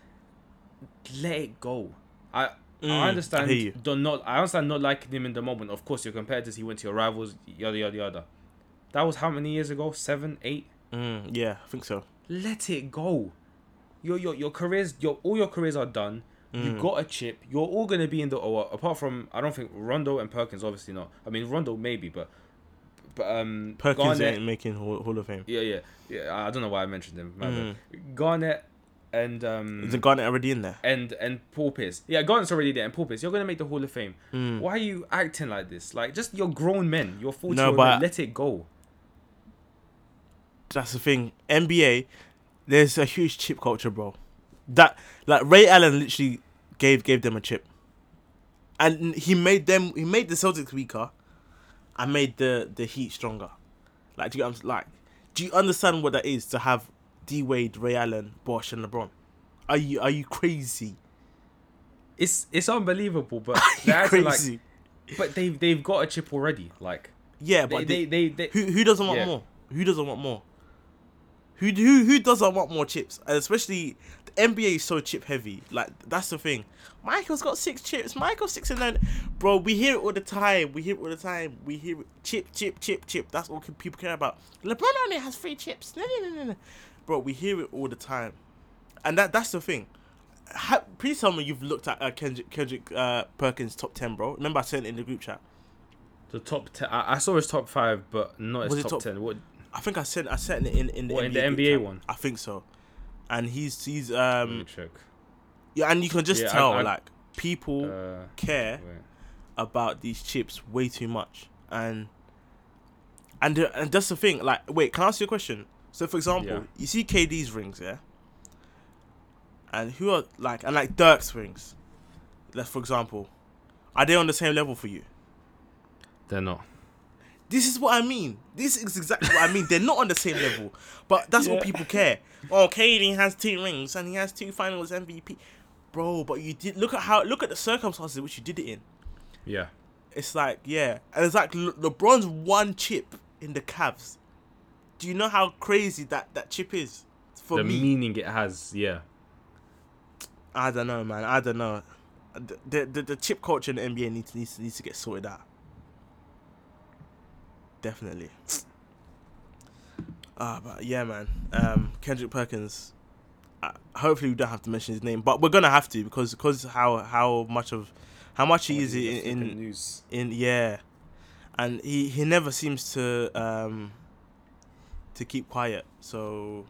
let it go. I Mm, I understand. I hear you. do not. I understand not liking him in the moment. Of course, your competitors. He went to your rivals. Yada yada yada. That was how many years ago? Seven, eight. Mm, yeah, I think so. Let it go. Your your your careers. Your all your careers are done. You Mm. got a chip. You're all gonna be in the. Or apart from, I don't think Rondo and Perkins. Obviously not. I mean Rondo maybe, but but um Perkins Garnett, ain't making Hall, Hall of Fame. yeah yeah yeah. I don't know why I mentioned him. Mm. Garnett and um Isn't Garnett already in there? and and Paul Pierce. Yeah, Garnett's already there, and Paul Pierce. You're gonna make the Hall of Fame. Mm. Why are you acting like this? Like, just you're grown men. You're 40 No, but- Let it go. That's the thing. NBA, there's a huge chip culture, bro. That like Ray Allen literally gave gave them a chip, and he made them. He made the Celtics weaker, and made the the Heat stronger. Like, do you I'm- like? Do you understand what that is to have D Wade, Ray Allen, Bosh, and LeBron? Are you are you crazy? It's it's unbelievable, but <laughs> Are they're you acting like, crazy? but they they've got a chip already. Like, yeah, they but they, they, they, they, Who who doesn't want Yeah. more? Who doesn't want more? Who who who doesn't want more chips? And especially the NBA is so chip heavy. Like that's the thing. Michael's got six chips. Michael's six and nine. Bro, we hear it all the time. We hear it all the time. We hear it. chip, chip, chip, chip. That's all people care about. LeBron only has three chips. No, no, no, no, no. Bro, we hear it all the time, and that that's the thing. Ha, please tell me you've looked at uh, Kendrick, Kendrick uh, Perkins top ten, bro. Remember I sent it in the group chat. the top ten. I, I saw his top five, but not his top, top- ten. What? I think I sent I sent it in in the What, NBA, in the NBA one? I think so, and he's he's um check. yeah, and you can just Yeah, tell I- like people Uh, care wait. about these chips way too much, and and and that's the thing. Like, wait, can I ask you a question? So, for example, Yeah. you see KD's rings, yeah, and who are like and like Dirk's rings, like for example, are they on the same level for you? They're not. This is what I mean. This is exactly what I mean. They're not on the same level, but that's Yeah. what people care. Oh, KD has two rings and he has two Finals MVP, bro. But you did look at how look at the circumstances which you did it in. Yeah. It's like yeah, and it's like Le- LeBron's one chip in the Cavs. Do you know how crazy that that chip is for the me? meaning it has. Yeah. I don't know, man. I don't know. The the, the, the chip culture in the NBA needs needs needs to get sorted out. Definitely. Ah, but yeah, man. Um, Kendrick Perkins. Uh, hopefully, we don't have to mention his name, but we're gonna have to because because how how much of how much he is in, in news. in yeah, and he he never seems to um to keep quiet. So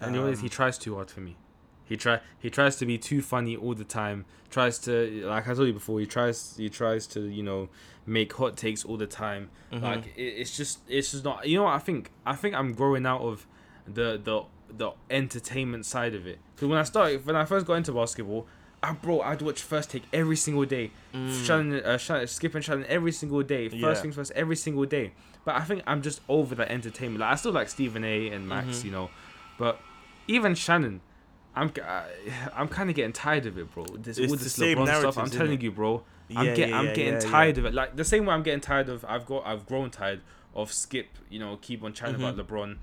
And you know, Um, he tries too hard for me. He try he tries to be too funny all the time. Tries to like I told you before. He tries he tries to you know make hot takes all the time. Mhm. Like it, it's just it's just not. You know what I think? I think I'm growing out of the the the entertainment side of it. Because when I started when I first got into basketball, I bro I'd watch First Take every single day. Mm. Shannon, uh, Shannon, Skip and Shannon every single day. First Yeah. things first, every single day. But I think I'm just over that entertainment. Like I still like Stephen A. and Max, Mhm. you know, but even Shannon, I'm I, I'm kind of getting tired of it, bro. This It's all this LeBron stuff. I'm telling innit? you, bro. Yeah, I'm get, yeah, I'm yeah, getting yeah, yeah. tired of it. Like the same way I'm getting tired of. I've got I've grown tired of Skip. You know, keep on chatting Mhm. about LeBron.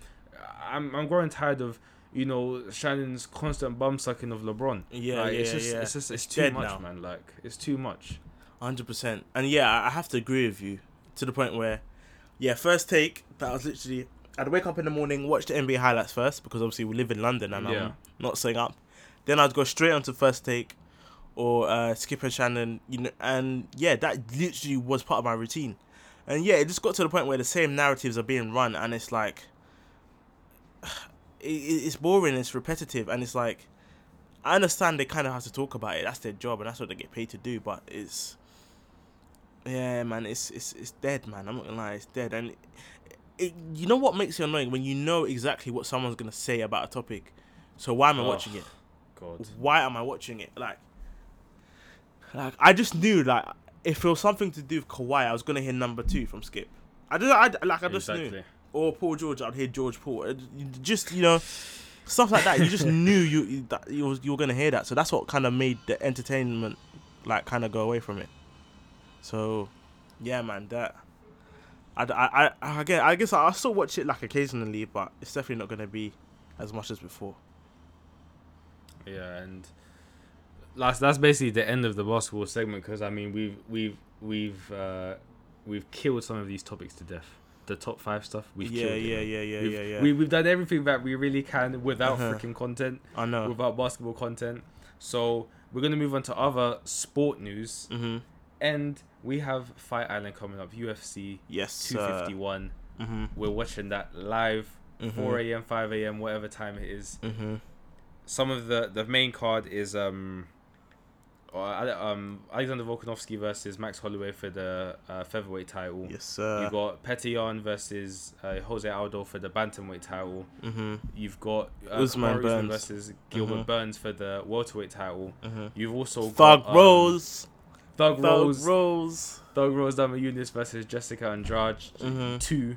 I'm I'm growing tired of. You know Shannon's constant bum sucking of LeBron. Yeah, like, yeah, it's just, yeah. It's just, it's, It's too much, now. man. Like, it's too much. Hundred percent, and yeah, I I have to agree with you to the point where, yeah, first take that was literally. I'd wake up in the morning, watch the NBA highlights first because obviously we live in London and Yeah. I'm not staying up. Then I'd go straight onto first take, or uh, Skip and Shannon, you know, and yeah, that literally was part of my routine. And yeah, it just got to the point where the same narratives are being run, and it's like, it, it- it's boring, it's repetitive, and it's like, I understand they kind of have to talk about it. That's their job, and that's what they get paid to do. But it's, yeah, man, it's it's it's dead, man. I'm not gonna lie, it's dead. And it, it, you know what makes it annoying when you know exactly what someone's gonna say about a topic. So why am I Ugh. watching it? God. Why am I watching it? Like, like I just knew like if it was something to do with Kawhi, I was gonna hear number two from Skip. I just, I like, I just knew. Exactly. Or Paul George, I'd hear George Paul. Just you know, stuff like that. You just <laughs> knew you you- that you was you were gonna hear that. So that's what kind of made the entertainment like kind of go away from it. So, yeah, man, that. I, I, I, again, I guess I'll still watch it like occasionally, but it's definitely not gonna be as much as before. Yeah, and last that's basically the end of the basketball segment because I mean we've we've we've uh, we've killed some of these topics to death. The top five stuff we've yeah, killed. it, yeah, man. yeah, yeah, we've, yeah, yeah. We, we've done everything that we really can without Uh-huh. freaking content, I know. without basketball content. So we're gonna move on to other sport news, Mm-hmm. and we have Fight Island coming up, UFC Yes. two fifty one. Mm-hmm. We're watching that live, Mhm. four a.m., five a.m., whatever time it is. Mm-hmm. some of the the main card is um um Alexander Volkanovski versus Max Holloway for the uh, featherweight title. Yes, sir. You've got Petr Yan versus uh, Jose Aldo for the bantamweight title. mm-hmm. You've got uh, Usman Burns. versus Gilbert Mhm. Burns for the welterweight title. Mm-hmm. You've also Thug got um, Rose. Thug Thug Rose, Rose. Thug Rose, Namajunas versus Jessica Andrade Mhm. two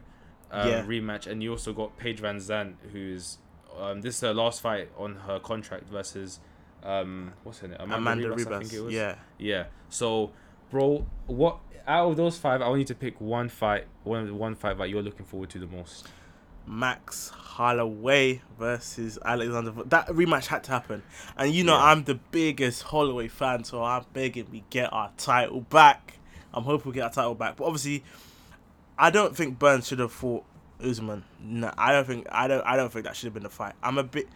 um, Yeah. rematch, and you also got Paige VanZant, who's um, this is her last fight on her contract versus um, what's her name? Amanda Ribas, I Ribas. think it was. Yeah. Yeah. So, bro, what out of those five, I want you to pick one fight, one one fight that you're looking forward to the most. Max Holloway versus Alexander. That rematch had to happen, and you know Yeah. I'm the biggest Holloway fan, so I'm begging we get our title back. I'm hoping we get our title back, but obviously, I don't think Burns should have fought Usman. No, I don't think. I don't. I don't think that should have been the fight. I'm a bit.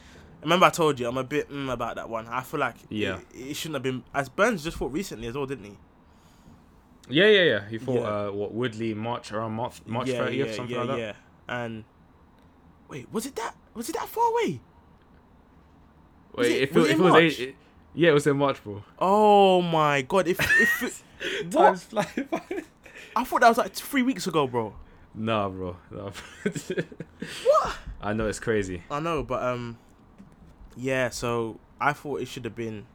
Remember, I told you I'm a bit mm, about that one. I feel like Yeah. it, it shouldn't have been. As Burns just fought recently as well, didn't he? Yeah, yeah, yeah. He fought Yeah. uh, what Woodley March around March March yeah, 30th, yeah, something yeah, like that. yeah. And wait, was it that? Was it that far away? Wait, it- if was it, it if it was March? eight, yeah, it was in March, bro. Oh my god! If if <laughs> it, what? Flying by. I thought that was like three weeks ago, bro. Nah, bro. <laughs> Nah. What? I know it's crazy. I know, but um, yeah. So I thought it should have been.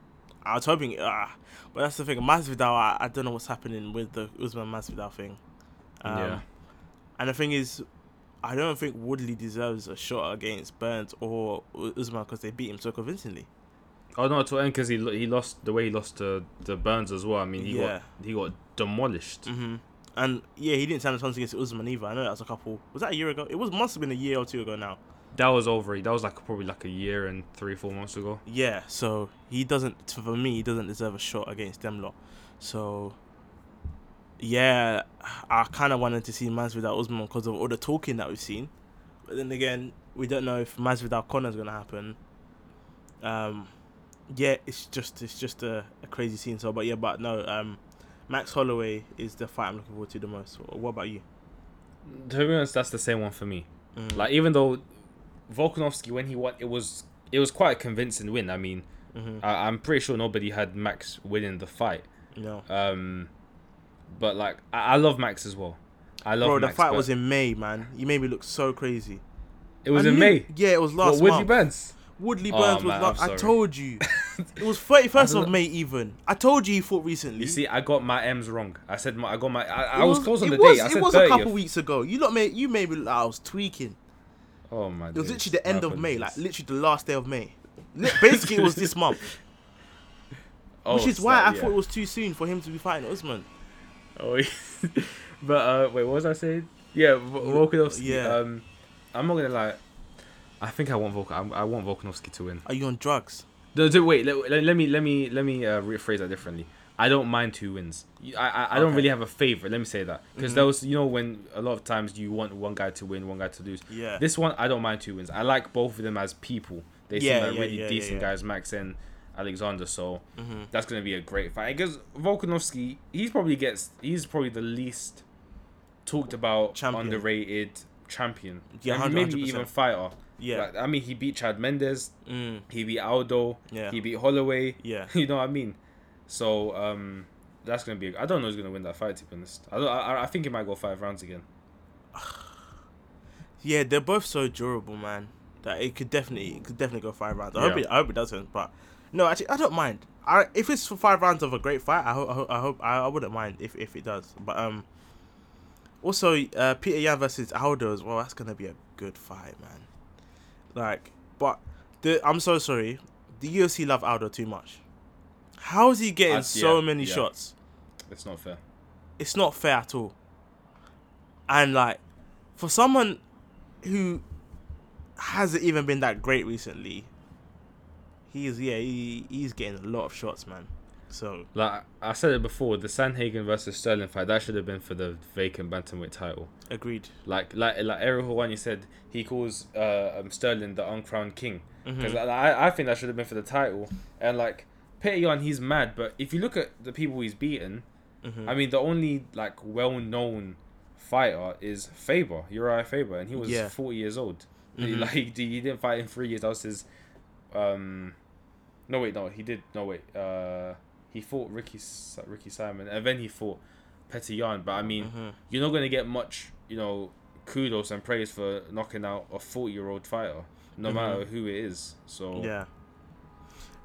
I was hoping, ah, but that's the thing. Masvidal, I, I don't know what's happening with the Usman Masvidal thing. Um, Yeah. And the thing is, I don't think Woodley deserves a shot against Burns or Usman because they beat him so convincingly. Oh no, to end because he he lost the way he lost to the Burns as well. I mean, he Yeah. got he got demolished. hmm And yeah, he didn't stand a chance against Usman either. I know that was a couple. Was that a year ago? It was must have been a year or two ago now. That was over. That was like probably like a year and three four months ago. Yeah, so he doesn't. For me, he doesn't deserve a shot against them lot. So yeah, I kind of wanted to see Masvidal Usman because of all the talking that we've seen. But then again, we don't know if Masvidal Connor's gonna happen. Um, yeah, it's just it's just a, a crazy scene. So, but yeah, but no, um, Max Holloway is the fight I'm looking forward to the most. What about you? To be honest, that's the same one for me. Mm. Like even though Volkanovski when he won, it was it was quite a convincing win. I mean, hmm I, I'm pretty sure nobody had Max winning the fight. No. Um, but like I, I love Max as well. I love Bro, the fight was in May, man. You made me look so crazy. it was I in May. Yeah, it was What, last Woodley month. Burns? Woodley Oh, Burns was. man, la- I'm I told you. <laughs> it was thirty first of May. Even I told you he fought recently. You see, I got my M's wrong. I said my, I got my. I, I was, close on the was, date. I it was a couple weeks ago. You lot made you made me. look like I was tweaking. Oh my. God. It was days. literally the end of May, like literally the last day of May. Basically, it was this <laughs> month, Oh, which is why that- I yeah. thought it was too soon for him to be fighting Usman. Oh, yeah. <laughs> but uh, wait, what was I saying? Yeah, Vo- Volkanovski. yeah. Um, I'm not gonna lie. I think I want Volk. I, want Volkanovski to win. Are you on drugs? No, do- wait, let, let, let me let me let me uh, rephrase that differently. I don't mind two wins. I I, I don't really have a favorite. Let me say that because Mhm. there was you know when a lot of times you want one guy to win, one guy to lose. Yeah. This one I don't mind two wins. I like both of them as people. They Yeah, seem like yeah, really yeah, decent guys, Max and Alexander. So hmm that's gonna be a great fight. Because Volkanovski, he's probably gets he's probably the least talked about, Champion. underrated champion. Yeah, And maybe even fighter. Yeah. Like, I mean, he beat Chad Mendes. Mm. He beat Aldo. Yeah. He beat Holloway. Yeah. <laughs> You know what I mean? So um, that's gonna be. I don't know who's gonna win that fight. To be honest, I don't, I, I think it might go five rounds again. <sighs> Yeah, they're both so durable, man. That it could definitely, it could definitely go five rounds. I hope it, I hope it doesn't. But no, actually, I don't mind. I if it's for five rounds of a great fight, I hope, I hope, I, hope, I, I wouldn't mind if if it does. But um, also uh, Peter Yan versus Aldo as well. That's gonna be a good fight, man. Like, but the I'm so sorry. The UFC love Aldo too much. How is he getting so yeah, many yeah. shots? It's not fair. it's not fair at all. And like, for someone who hasn't even been that great recently, he's yeah he, he's getting a lot of shots, man. So Like I said it before, the Sandhagen versus Sterling fight that should have been for the vacant bantamweight title. agreed. Like like like Ariel Helwani said, he calls uh, um, Sterling the uncrowned king. Because Mhm. I, I think that should have been for the title. And like Petty on, he's mad. But if you look at the people he's beaten, Mhm. I mean, the only like well-known fighter is Faber, Uriah Faber, and he was Yeah. 40 years old. He, Mhm. Like <laughs> he, he didn't fight in three years. That was his. Um, no wait, no, he did. No wait, uh, he fought Ricky Ricky Simon, and then he fought Petr Yan. But I mean, Mhm. you're not gonna get much, you know, kudos and praise for knocking out a 40-year-old fighter, no Mhm. matter who it is. So yeah.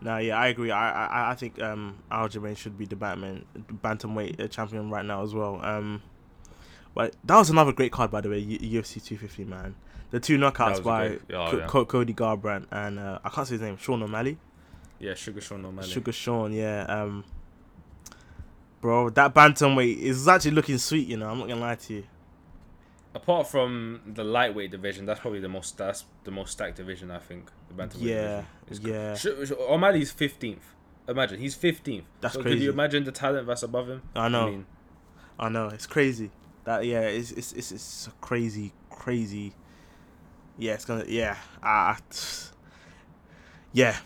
No, yeah, I agree. I I, I think um Aljamain should be the Batman bantamweight uh, champion right now as well. Um, but that was another great card by the way. U- UFC 250 man. The two knockouts by great- oh, Co- yeah. Co- Cody Garbrandt and uh, I can't say his name. Sean O'Malley. yeah, Sugar Sean O'Malley. Sugar Sean, yeah. Um, bro, that bantamweight is actually looking sweet. You know, I'm not gonna lie to you. Apart from the lightweight division, that's probably the most that's the most stacked division I think. The bantamweight Yeah, division. yeah. Sh- O'Malley's fifteenth. Imagine he's fifteenth. That's so crazy. you imagine the talent that's above him? I know. I mean, I know it's crazy. That yeah, it's it's it's, it's a crazy, crazy. Yeah, it's gonna yeah. Ah, yeah,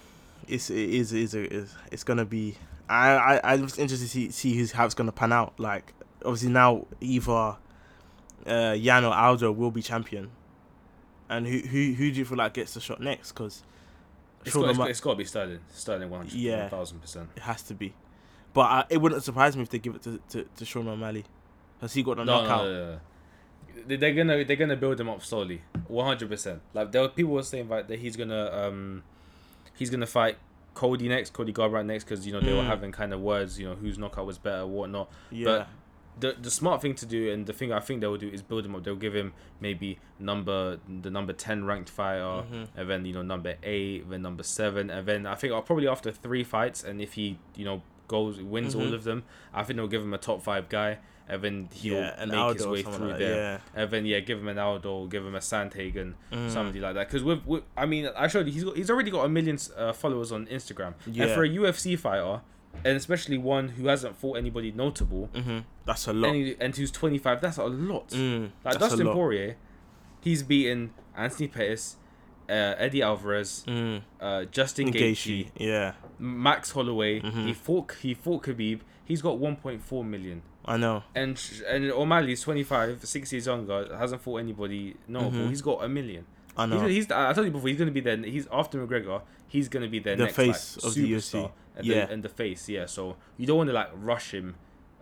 it's it is it is it is it's gonna be. I I I'm just interested to see see who's how it's gonna pan out. Like obviously now either uh Yan or Aldo will be champion, and who who who do you feel like gets the shot next? Because it's got, it's got to be Sterling. Sterling one hundred Yeah. thousand percent. it has to be, but uh, it wouldn't surprise me if they give it to to, to Sean O'Malley. Has he got the No, knockout? no, no, no. They- They're gonna they're gonna build him up slowly, one hundred percent. Like there were people were saying like, that he's gonna um he's gonna fight Cody next, Cody Garbrandt next, because you know they were Mm. having kind of words, you know whose knockout was better, whatnot. Yeah. The the smart thing to do and the thing I think they will do is build him up. They'll give him maybe number the number ten ranked fighter, Mhm. and then you know number eight, then number seven, and then I think uh, probably after three fights, and if he you know goes wins all Mhm. of them, I think they'll give him a top five guy, and then he'll yeah, make Aldo his way through like there. that, And then yeah, give him an Aldo, give him a Sandhagen, Mm. somebody like that. Because with, with I mean, I showed you he's got, he's already got a million uh, followers on Instagram, Yeah. and for a UFC fighter, and especially one who hasn't fought anybody notable, hmm That's a lot. and, and who's 25, that's a lot. Mm, Like Dustin. Poirier, he's beaten Anthony Pettis, uh, Eddie Alvarez, Mm. uh, Justin Gaethje, yeah, Max Holloway. Mhm. He fought he fought Khabib. He's got 1.4 million. I know. And and O'Malley's 25, six years younger, hasn't fought anybody notable. Mhm. He's got a million. I know. He's, he's I told you before. He's gonna be there. He's after McGregor. He's gonna be there. The next face like, of the UFC. And Yeah. the, and the face. Yeah. So you don't want to like rush him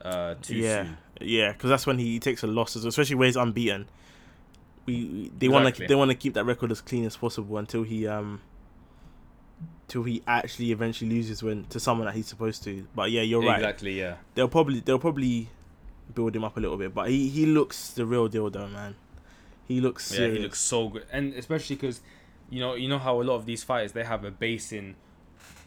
uh, too yeah, soon. yeah, because that's when he takes a loss, especially where he's unbeaten. We we- they want to they want to keep that record as clean as possible until he um till he actually eventually loses when to someone that he's supposed to. But yeah, you're right. Exactly. Yeah. They'll probably they'll probably build him up a little bit, but he he looks the real deal though, man. He looks Yeah. serious. He looks so good, and especially because you know you know how a lot of these fighters they have a base in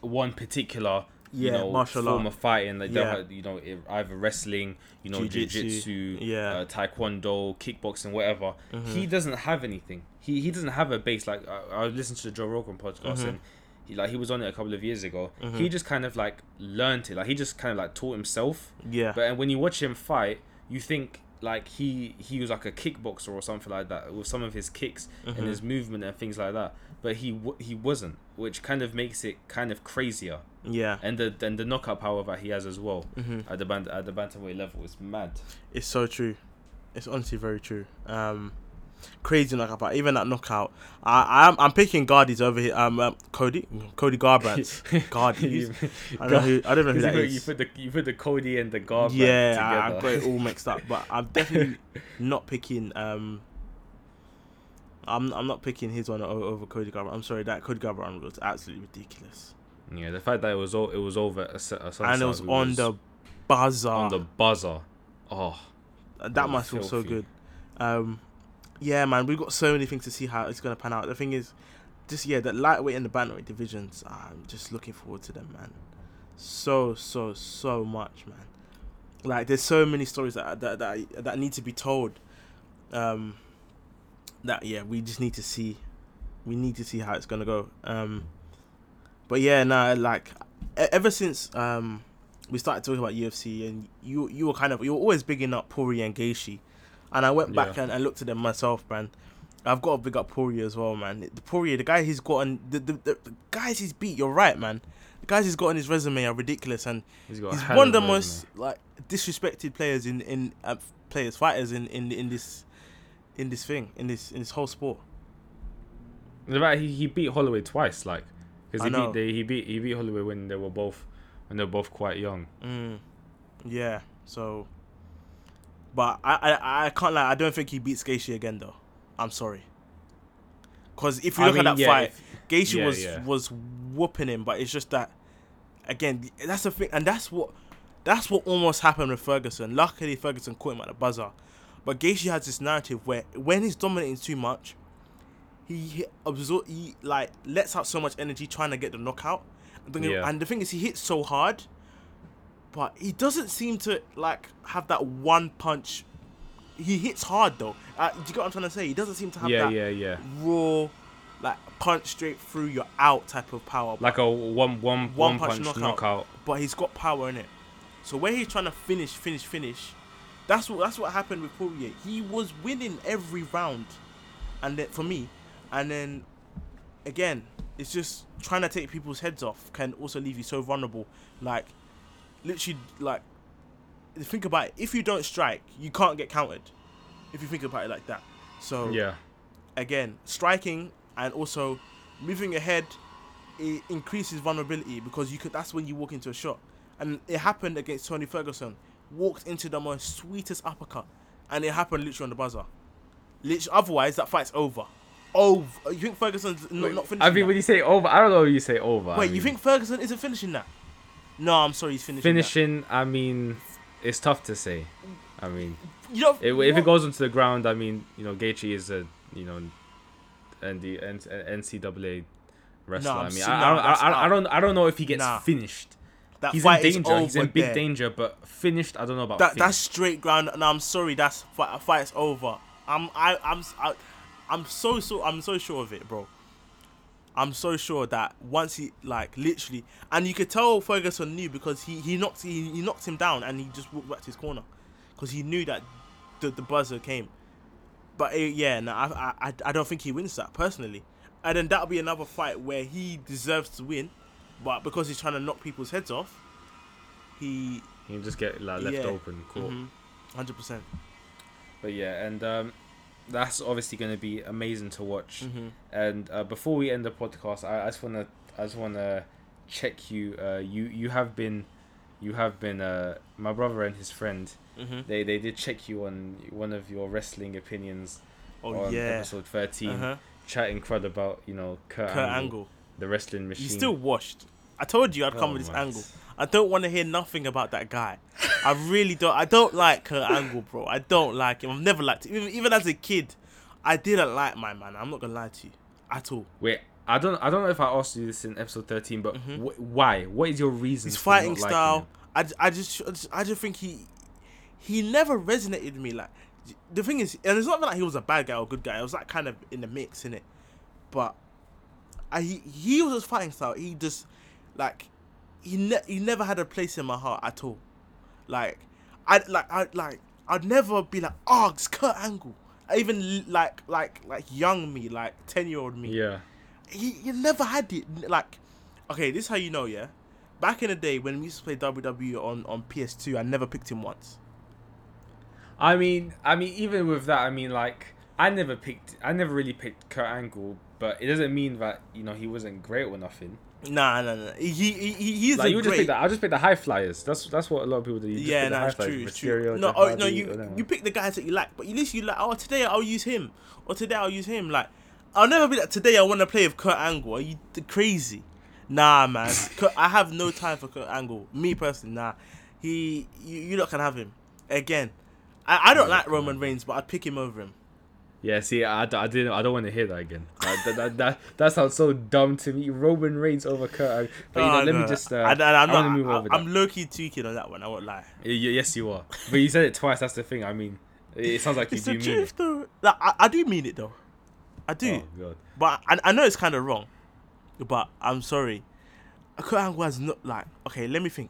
one particular you know, martial form art. of fighting. Like Yeah. have, you know either wrestling, you know, Jiu-jitsu. jiu-jitsu, Yeah. uh, taekwondo, kickboxing, whatever. Mhm. He doesn't have anything. He he doesn't have a base. Like I, I listened to the Joe Rogan podcast Mhm. and. He, like he was on it a couple of years ago. Mhm. He just kind of like learned it. Like he just kind of like taught himself. yeah, But and when you watch him fight, you think like he he was like a kickboxer or something like that with some of his kicks and his movement and things like that. But he he wasn't, which kind of makes it kind of crazier. yeah. And the and the knockout power that he has as well hmm at the band at the bantamweight level is mad. It's so true. It's honestly very true. Um, crazy knockout, but even that knockout, I I'm I'm picking Gardys over here. Um, um Cody Cody Garbrandt. <laughs> <laughs> Gardys. I don't know who I don't know who <laughs> that you, put, is. you put the you put the Cody and the Garbrandt yeah, I, I've got it all mixed up, but I'm definitely not picking. Um, I'm I'm not picking his one over Cody Garbrandt. I'm sorry, that Cody Garbrandt was absolutely ridiculous, yeah, the fact that it was o- it was over a, a and it was on the buzzer. on the buzzer. Oh, that must feel so good. Um, yeah, man, we've got so many things to see how it's gonna pan out. The thing is, just yeah, the lightweight and the bantamweight divisions. I'm just looking forward to them, man. So so so much, man. Like there's so many stories that that that, that need to be told. Um, that yeah, we just need to see. We need to see how it's gonna go. Um, but yeah, nah, like ever since um we started talking about UFC and you you were kind of you were always bigging up Poirier and Gaethje, and I went back Yeah. and, and looked at them myself, man. I've got to big up Poirier as well, man. The Poirier, the guy he's gotten, the, the, the, the guys he's beat. You're right, man. The guys he's got on his resume are ridiculous, and he's got he's one of the most like disrespected players in in uh, players fighters in in in this in this thing in this in this whole sport. The fact he, he beat Holloway twice, like, because he beat they, he beat he beat Holloway when they were both when they were both quite young. Mm, yeah. So, but I, I I can't lie. I don't think he beats Gaethje again though. I'm sorry. Cause if you I look mean, at that yeah, fight, if- Gaethje yeah, was yeah. was whooping him, but it's just that again. That's the thing, and that's what that's what almost happened with Ferguson. Luckily, Ferguson caught him at the buzzer, but Gaethje has this narrative where when he's dominating too much, he, absor- he like lets out so much energy trying to get the knockout. And the, Yeah. and the thing is, he hits so hard, but he doesn't seem to like have that one punch. He hits hard though. Uh, do you get what I'm trying to say? He doesn't seem to have Yeah, that yeah, yeah. raw, like punch straight through your out type of power. Like a one one one punch, knockout. knockout. but he's got power in it. So when he's trying to finish, finish, finish, that's what that's what happened with Poirier. He was winning every round, and then for me, and then again, it's just trying to take people's heads off can also leave you so vulnerable. Like literally, like think about it. If you don't strike, you can't get countered. If you think about it like that. So Yeah, again, striking and also moving ahead, it increases vulnerability because you could. That's when you walk into a shot, and it happened against Tony Ferguson. Walked into the most sweetest uppercut, and it happened literally on the buzzer. Literally, otherwise that fight's over. Over. You think Ferguson's not, not finishing? I mean, that? when you say over, I don't know. When you say over. I Wait, you think Ferguson isn't finishing that? No, I'm sorry, he's finishing. that. finishing? I mean, it's tough to say. I mean, You know, if, if it goes onto the ground, I mean, you know, Gaethje is a you know, and the N- NCAA wrestler. I'm I mean, I, I, don't, I, I don't, I don't know if he gets Nah. finished. That He's in danger. He's in big there. danger, but finished, I don't know about. that that's straight ground and i'm sorry that's fight, fight's over i'm I, i'm I, i'm so so i'm so sure of it bro i'm so sure that once he like literally and you could tell ferguson knew because he he knocked he, he knocked him down and he just walked back to his corner because he knew that the, the buzzer came but uh, yeah no I, I i don't think he wins that personally and then that'll be another fight where he deserves to win but because he's trying to knock people's heads off he You just get like left Yeah. open, caught. Mhm. 100% But yeah, and um, that's obviously going to be amazing to watch. Mm-hmm. And uh, before we end the podcast, I, I just wanna I just wanna check you. Uh, you you have been, you have been. Uh, my brother and his friend. Mm-hmm. They they did check you on one of your wrestling opinions Oh on yeah. episode 13 Uh-huh. chatting crud about you know Kurt, Kurt Angle, Angle. The wrestling machine. You still washed. I told you I'd come Oh with this my- angle. I don't want to hear nothing about that guy. I really don't. I don't like Kurt Angle, bro. I don't like him. I've never liked him. Even, even as a kid, I didn't like my man. I'm not gonna lie to you at all. Wait, I don't I don't know if I asked you this in episode 13, but Mhm. wh- why? What is your reason? His fighting style. I, I just- I just think he he never resonated with me. Like the thing is, and it's not that he was a bad guy or a good guy. It was like kind of in the mix, in it. But I he, he was his fighting style. He just like he ne- he never had a place in my heart at all. Like I like I like I'd never be like oh it's Kurt Angle. Even like like like young me like ten year old me Yeah. he, he never had it. Like, okay, this is how you know, yeah. Back in the day when we used to play WWE on on PS2, I never picked him once. I mean, I mean, even with that, I mean, like, I never picked, I never really picked Kurt Angle, but it doesn't mean that you know he wasn't great or nothing. Nah, nah, nah. He he he he's Like a you would just great. pick that. I just pick the high flyers. That's that's what a lot of people do. You yeah, pick the no, flyers, true, it's Mysterio, true. No, oh, no, you you pick the guys that you like, but at least you like. Oh, today I'll use him, or today I'll use him. Like, I'll never be like today. I want to play with Kurt Angle. Are you crazy? Nah, man. <laughs> Kurt, I have no time for Kurt Angle. Me personally, nah. He, you, you lot can have him again. I, I don't Yeah, like Roman. Reigns, but I'd pick him over him. Yeah, see, I, I didn't. I don't want to hear that again. That, that, that that sounds so dumb to me. Roman Reigns over Kurt. Angle. But you know, Oh, let me just. Uh, I, am not, move over I'm low key tweaking on that one. I won't lie. Yes, you are. But you said it twice. That's the thing. I mean, it, sounds like <laughs> you It's do the mean truth, it. though. Like, I, I do mean it though. I do, Oh god. but I, I know it's kind of wrong. But I'm sorry. Kurt Angle has not like. Okay, let me think.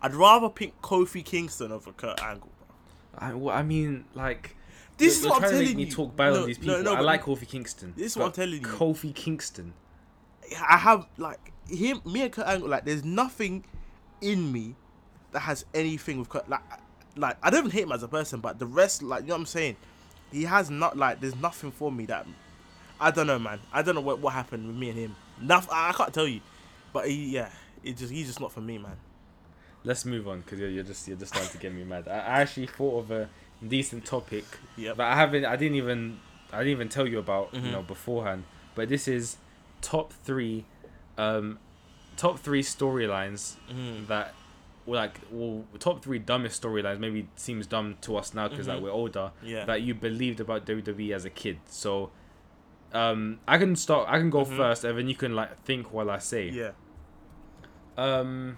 I'd rather pick Kofi Kingston over Kurt Angle. I, well, I mean, like. This is you're what I'm trying to telling make me you. talk bad No, on these no, people. no, I like Kofi Kingston. This is what I'm telling you. Kofi Kingston. I have like him, me and Kurt Angle. Like, there's nothing in me that has anything with Kurt. Like, like I don't even hate him as a person, but the rest, like, you know what I'm saying? He has not like. There's nothing for me that. I don't know, man. I don't know what what happened with me and him. Nothing. I I can't tell you, but he, yeah, it just he's just not for me, man. Let's move on because you're, you're just you're just starting to get me mad. I, I actually thought of a decent topic, Yep. but I haven't. I didn't even. I didn't even tell you about you Mhm. know beforehand. But this is top three, um, top three storylines Mm. that were like well top three dumbest storylines. Maybe seems dumb to us now because like Mhm. we're older. Yeah. That you believed about WWE as a kid. So, um, I can start. I can go Mhm. first, and then you can like think while I say. yeah. Um,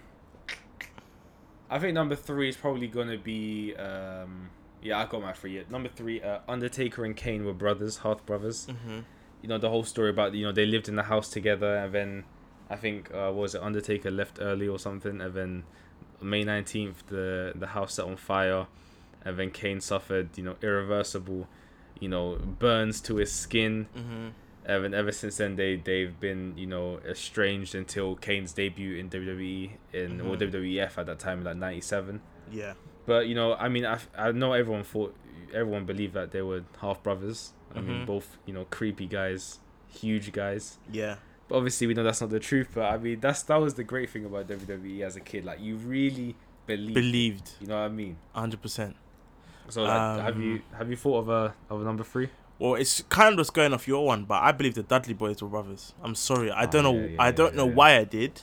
I think number three is probably gonna be. Um, yeah, I got my three. Yeah. Number three, uh, Undertaker and Kane were brothers, half brothers. Mm-hmm. You know the whole story about you know they lived in the house together, and then I think uh, was it Undertaker left early or something, and then May nineteenth the the house set on fire, and then Kane suffered you know irreversible, you know burns to his skin. Mm-hmm. And then ever since then, they they've been you know estranged until Kane's debut in WWE in or Mhm. WWF at that time, in like '97. Yeah. But you know, I mean, I, I know everyone thought everyone believed that they were half brothers. I mean, Mhm. both you know creepy guys, huge guys. Yeah. But obviously, we know that's not the truth. But I mean, that's that was the great thing about WWE as a kid. Like you really believe. Believed. You know what I mean? hundred percent. So like, have Um, you have you thought of a of a number three? Well, it's kind of just going off your one, but I believe the Dudley boys were brothers. I'm sorry, I Oh, don't know. yeah, yeah, I don't yeah, know why I did.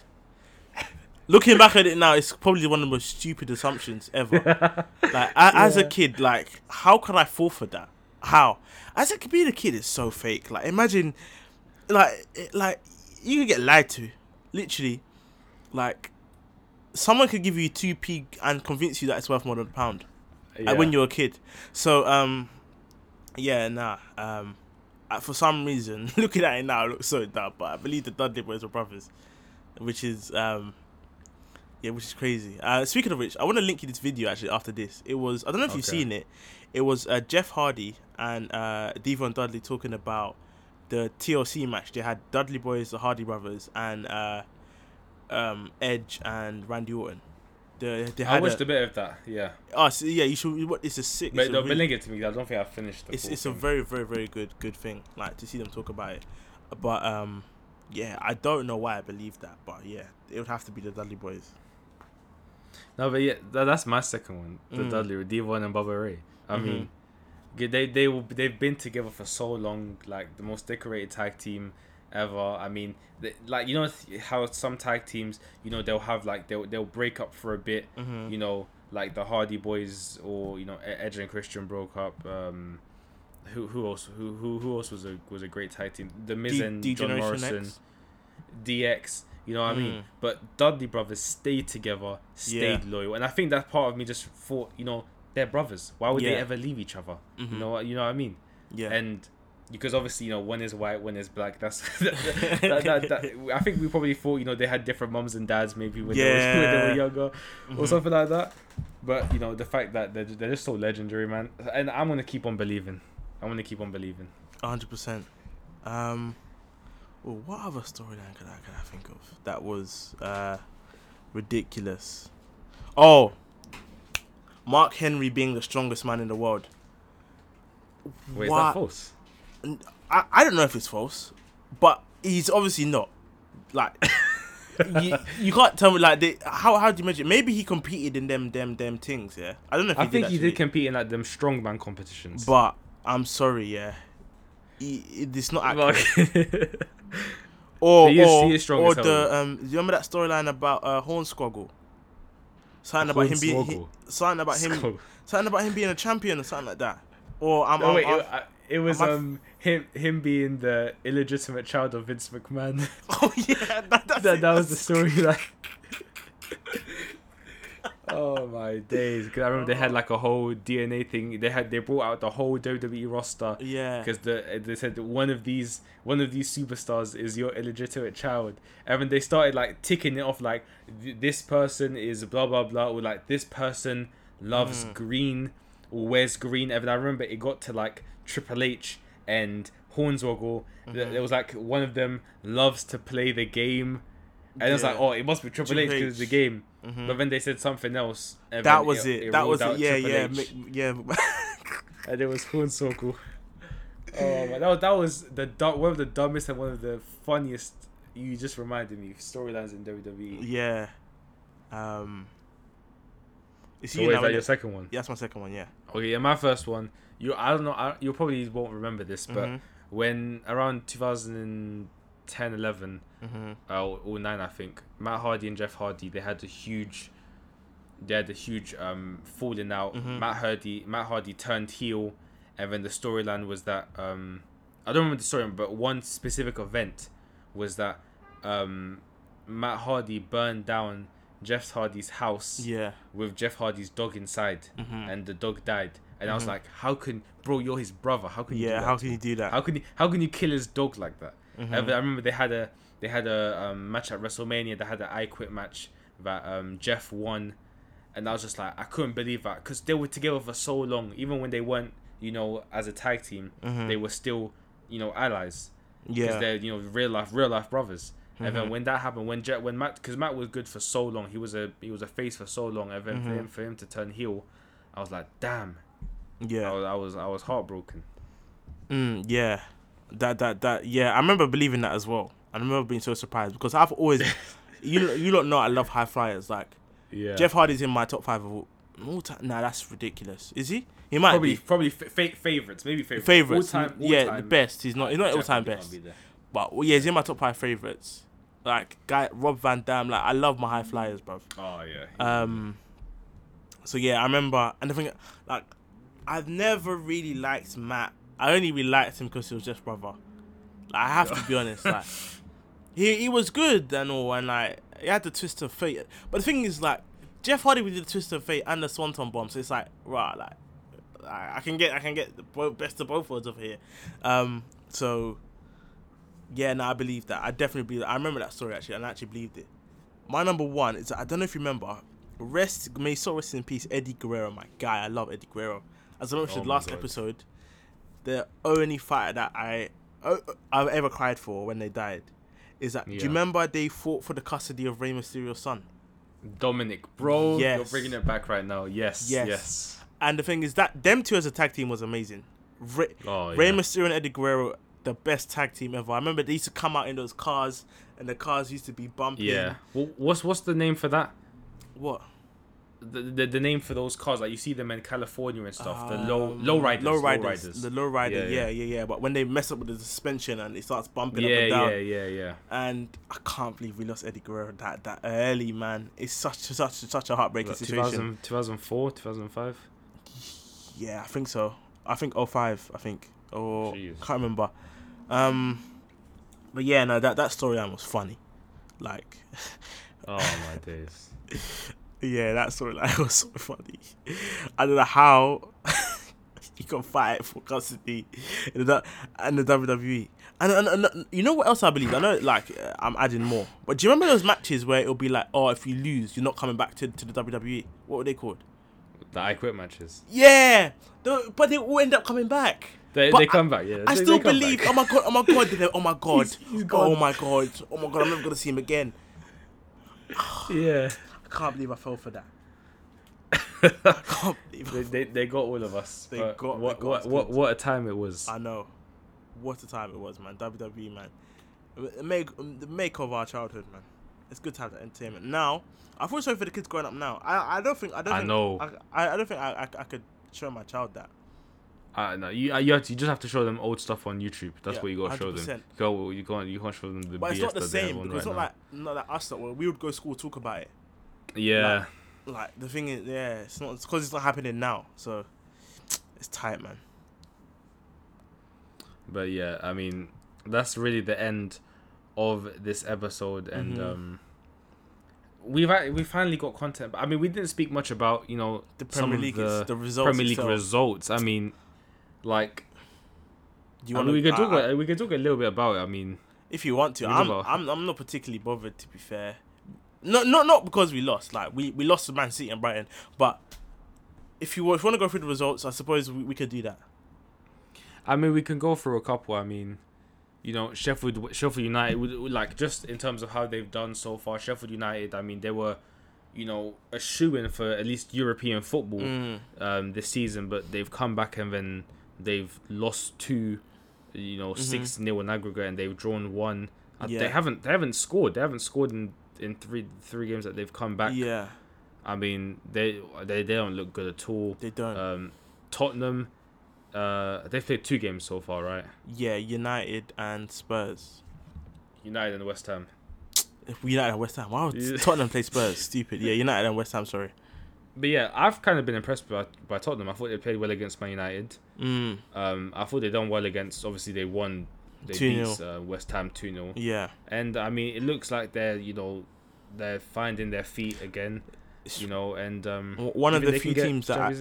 Looking back at it now, it's probably one of the most stupid assumptions ever. <laughs> like, I, as a kid, like, how could I fall for that? How? As a being a kid is so fake. Like, imagine, like, like you could get lied to, literally. Like, someone could give you two p and convince you that it's worth more than a pound yeah. like when you're a kid. So um, yeah, nah. Um, for some reason, <laughs> looking at it now, it looks so dumb. But I believe the Dudley boys were brothers, which is um, yeah, which is crazy. Uh, speaking of which, I want to link you this video actually after this. It was I don't know if you've seen it. It was uh, Jeff Hardy and uh, Devon Dudley talking about the TLC match. They had Dudley boys, the Hardy brothers, and uh, um, Edge and Randy Orton. The they I watched a, a bit of that. Yeah, oh, so, yeah, you should. It's a sick. but it's a no, really- it to me. I don't think I finished. The it's it's a very very very good good thing like to see them talk about it but um yeah i don't know why i believe that but yeah it would have to be the dudley boys No, but yeah, tha- that's my second one. The Mm. Dudley with Devon and Bubba Ray. I Mhm. mean, they they will they've been together for so long, like the most decorated tag team ever. I mean, they, like you know how some tag teams, you know, they'll have like they'll they'll break up for a bit. mm-hmm. You know, like the Hardy Boys or you know Edge and Christian broke up. Um, who who else who who who else was a was a great tag team? The Miz D- and D John Generation Morrison. X? DX. You know what I mean? Mm. But Dudley brothers stayed together, stayed loyal, and I think that part of me just thought, you know, they're brothers. Why would they ever leave each other? Mhm. You know what? You know what I mean? yeah And because obviously, you know, one is white, one is black. That's <laughs> <laughs> that, that, that, I think we probably thought, you know, they had different mums and dads maybe when, they, were, <laughs> when they were younger Mhm. or something like that. But you know, the fact that they're, they're just so legendary, man. And I'm gonna keep on believing. I'm gonna keep on believing. 100% um well, what other storyline could I, could I think of that was uh ridiculous oh mark henry being the strongest man in the world Wait, is that false? I, I don't know if it's false, but he's obviously not. Like <laughs> you, you can't tell me like they, how how do you measure? it? Maybe he competed in them them them things. Yeah, I don't know if I he think did he did compete in like them strongman competitions. but I'm sorry. Yeah, he, it's not accurate. Like- <laughs> or He is- or, he is strong or as the um. Do you remember that storyline about uh, Hornswoggle? Something about him being he, something about him Skull. something about him being a champion or something like that. Or I'm, No, I'm, wait, I'm- it, I- it was I'm- um him him being the illegitimate child of Vince McMahon. <laughs> oh yeah, that, that's that that was the that's story. Like, oh my days! Because I remember they had like a whole DNA thing. They had they brought out the whole WWE roster. Yeah. because the they said one of these one of these superstars is your illegitimate child, and then they started like ticking it off like this person is blah blah blah, or like this person loves Mm. green or wears green. And I remember it got to like Triple H and Hornswoggle. Mhm. It was like one of them loves to play the game, and it was like, oh, it must be Triple H because it's the game. Mhm. But then they said something else. That was it. that was it. Yeah, Triple yeah, H, yeah. <laughs> and it was Hornswoggle. Oh man, that was that was the one of the dumbest and one of the funniest. You just reminded me storylines in WWE. yeah. Um. It's So you wait, now. is that your second one? Yeah, that's my second one. Yeah. Okay, yeah, my first one. You, I don't know. I, you probably won't remember this, but Mhm. when around 2010, 11, Mhm. uh, or nine, I think, Matt Hardy and Jeff Hardy, they had a huge, they had a huge um falling out. Mhm. Matt Hardy, Matt Hardy turned heel, and then the storyline was that um, I don't remember the story, but one specific event was that um, Matt Hardy burned down Jeff Hardy's house Yeah. with Jeff Hardy's dog inside, Mhm. and the dog died. And I was Mhm. like, how can, bro, you're his brother. How can you? do Yeah. that How can you do that? How can you? How can you kill his dog like that? Mhm. I I remember they had a they had a um, match at WrestleMania. They had an I Quit match that um, Jeff won, and I was just like, I couldn't believe that because they were together for so long. Even when they weren't, you know, as a tag team, Mhm. they were still, you know, allies because Yeah. they're you know real life real life brothers. And then Mhm. when that happened, when Jet, when Matt, because Matt was good for so long, he was a he was a face for so long, and then for Mhm. him for him to turn heel, I was like, damn, I Yeah. was I was, I was heartbroken. Mm, yeah. That that that. Yeah. I remember believing that as well. I remember being so surprised because I've always, <laughs> you you don't know I love high flyers. Like Yeah, Jeff Hardy's in my top five of all, all time. Nah, that's ridiculous. Is he? He might probably be. probably fa- favorites, maybe favorites, Favorites, all-time, yeah, the best. He's not. He's not all time best. be. But well, yeah, he's in my top five favorites. Like guy Rob Van Dam. Like I love my high flyers, bro. Oh yeah. Um. So yeah, I remember, and the thing, like, I've never really liked Matt. I only really liked him because he was just brother. Like, I have to be honest. <laughs> Like, he he was good and all, and like he had the twist of fate. But the thing is, like, Jeff Hardy with the twist of fate and the Swanton bomb. So it's like, right, like, I can get I can get the best of both worlds over here. Um. So. Yeah, no, I believe that. I definitely believe that. I remember that story actually, and I actually believed it. My number one is I don't know if you remember. Rest may so rest in peace, Eddie Guerrero, my guy. I love Eddie Guerrero. As I mentioned Oh last God. episode, the only fighter that I I've ever cried for when they died is that. Do you remember they fought for the custody of Rey Mysterio's son? Dominik, bro, you're bringing it back right now. Yes, Yes. yes. And the thing is that them two as a tag team was amazing. Re- Oh, Rey yeah. Mysterio and Eddie Guerrero, the best tag team ever. I remember they used to come out in those cars, and the cars used to be bumping. Yeah. Well, what's what's the name for that? What? The, the the name for those cars, like you see them in California and stuff. the low Um, low riders. Low Low riders. riders. The low rider. Yeah, Yeah, yeah. yeah, yeah, But when they mess up with the suspension and it starts bumping up yeah, and down, yeah, yeah, yeah. and I can't believe we lost Eddie Guerrero that that early, man. It's such such such a heartbreaking Like situation. 2000, 2004, 2005. Yeah, I think so. I think 05, I think. Or Jeez. can't remember. Um but yeah, no, that that storyline was funny. Like Oh my days. <laughs> yeah, that storyline <laughs> was so funny. I don't know how you can fight for custody in the, in the WWE. And, and, and you know what else I believe? I know, like, uh, I'm adding more. But do you remember those matches where it'll be like, oh, if you lose, you're not coming back to, to the WWE? What were they called? The I Quit matches. Yeah, but they all end up coming back. They, they come back, yeah. I they- still they believe. back. Oh my god! Oh my god! Oh my <laughs> god! He's- he's oh my god! Oh my god! I'm never gonna see him again. yeah. I can't believe I fell for that. I can't believe. They, they, they got all of us. They but got- they what got what us what, what a time it was. I know. What a time it was, man. WWE, man. The make the make of our childhood, man. It's good to have that entertainment. Now, I feel sorry for the kids growing up now. I I don't think I don't I think, know. I, I don't think I, I I could show my child that. Uh, no, you uh, you, have to, you just have to show them old stuff on YouTube. That's Yeah, what you gotta show 100%. them. Go, you can't you can't show them the But BS it's not the they same because right it's not like not like us that we would go to school talk about it. Yeah. Like the thing is, yeah, it's not because it's not happening now, so <tsk> it's tight, man. But yeah, I mean, that's really the end of this episode, and Mhm. um, we've we finally got content. But I mean, we didn't speak much about you know The some Premier of League, the the results. Premier League itself. results. I mean, like Do you I want mean, we could talk. I, I- we could talk a little bit about it. I mean, if you want to. I'm, I'm I'm not particularly bothered to be fair. No, not not because we lost. Like we, we lost to Man City and Brighton, but if you if you want to go through the results, I suppose we, we could do that. I mean, we can go through a couple. I mean, you know, Sheffield Sheffield United, would- like just in terms of how they've done so far. Sheffield United, I mean, they were, you know, a shoe in for at least European football Mm. um, this season, but they've come back and then they've lost two, you know, Mhm. six nil in aggregate, and they've drawn one. Uh, They haven't they haven't scored. They haven't scored in in three three games that they've come back. Yeah, I mean, they they they don't look good at all. they don't. Um, Tottenham, uh, they've played two games so far, right? yeah, United and Spurs. United and West Ham. If United and West Ham. Wow, Yeah. <laughs> Tottenham play Spurs. Stupid. Yeah, United and West Ham. Sorry. But yeah, I've kind of been impressed by, by Tottenham. I thought they played well against Man United. Mm. Um, I thought they done well against. Obviously, they won. They 2-0. beat uh, West Ham two 0 Yeah. And I mean, it looks like they're you know they're finding their feet again. You know, and um, One of the few teams that I,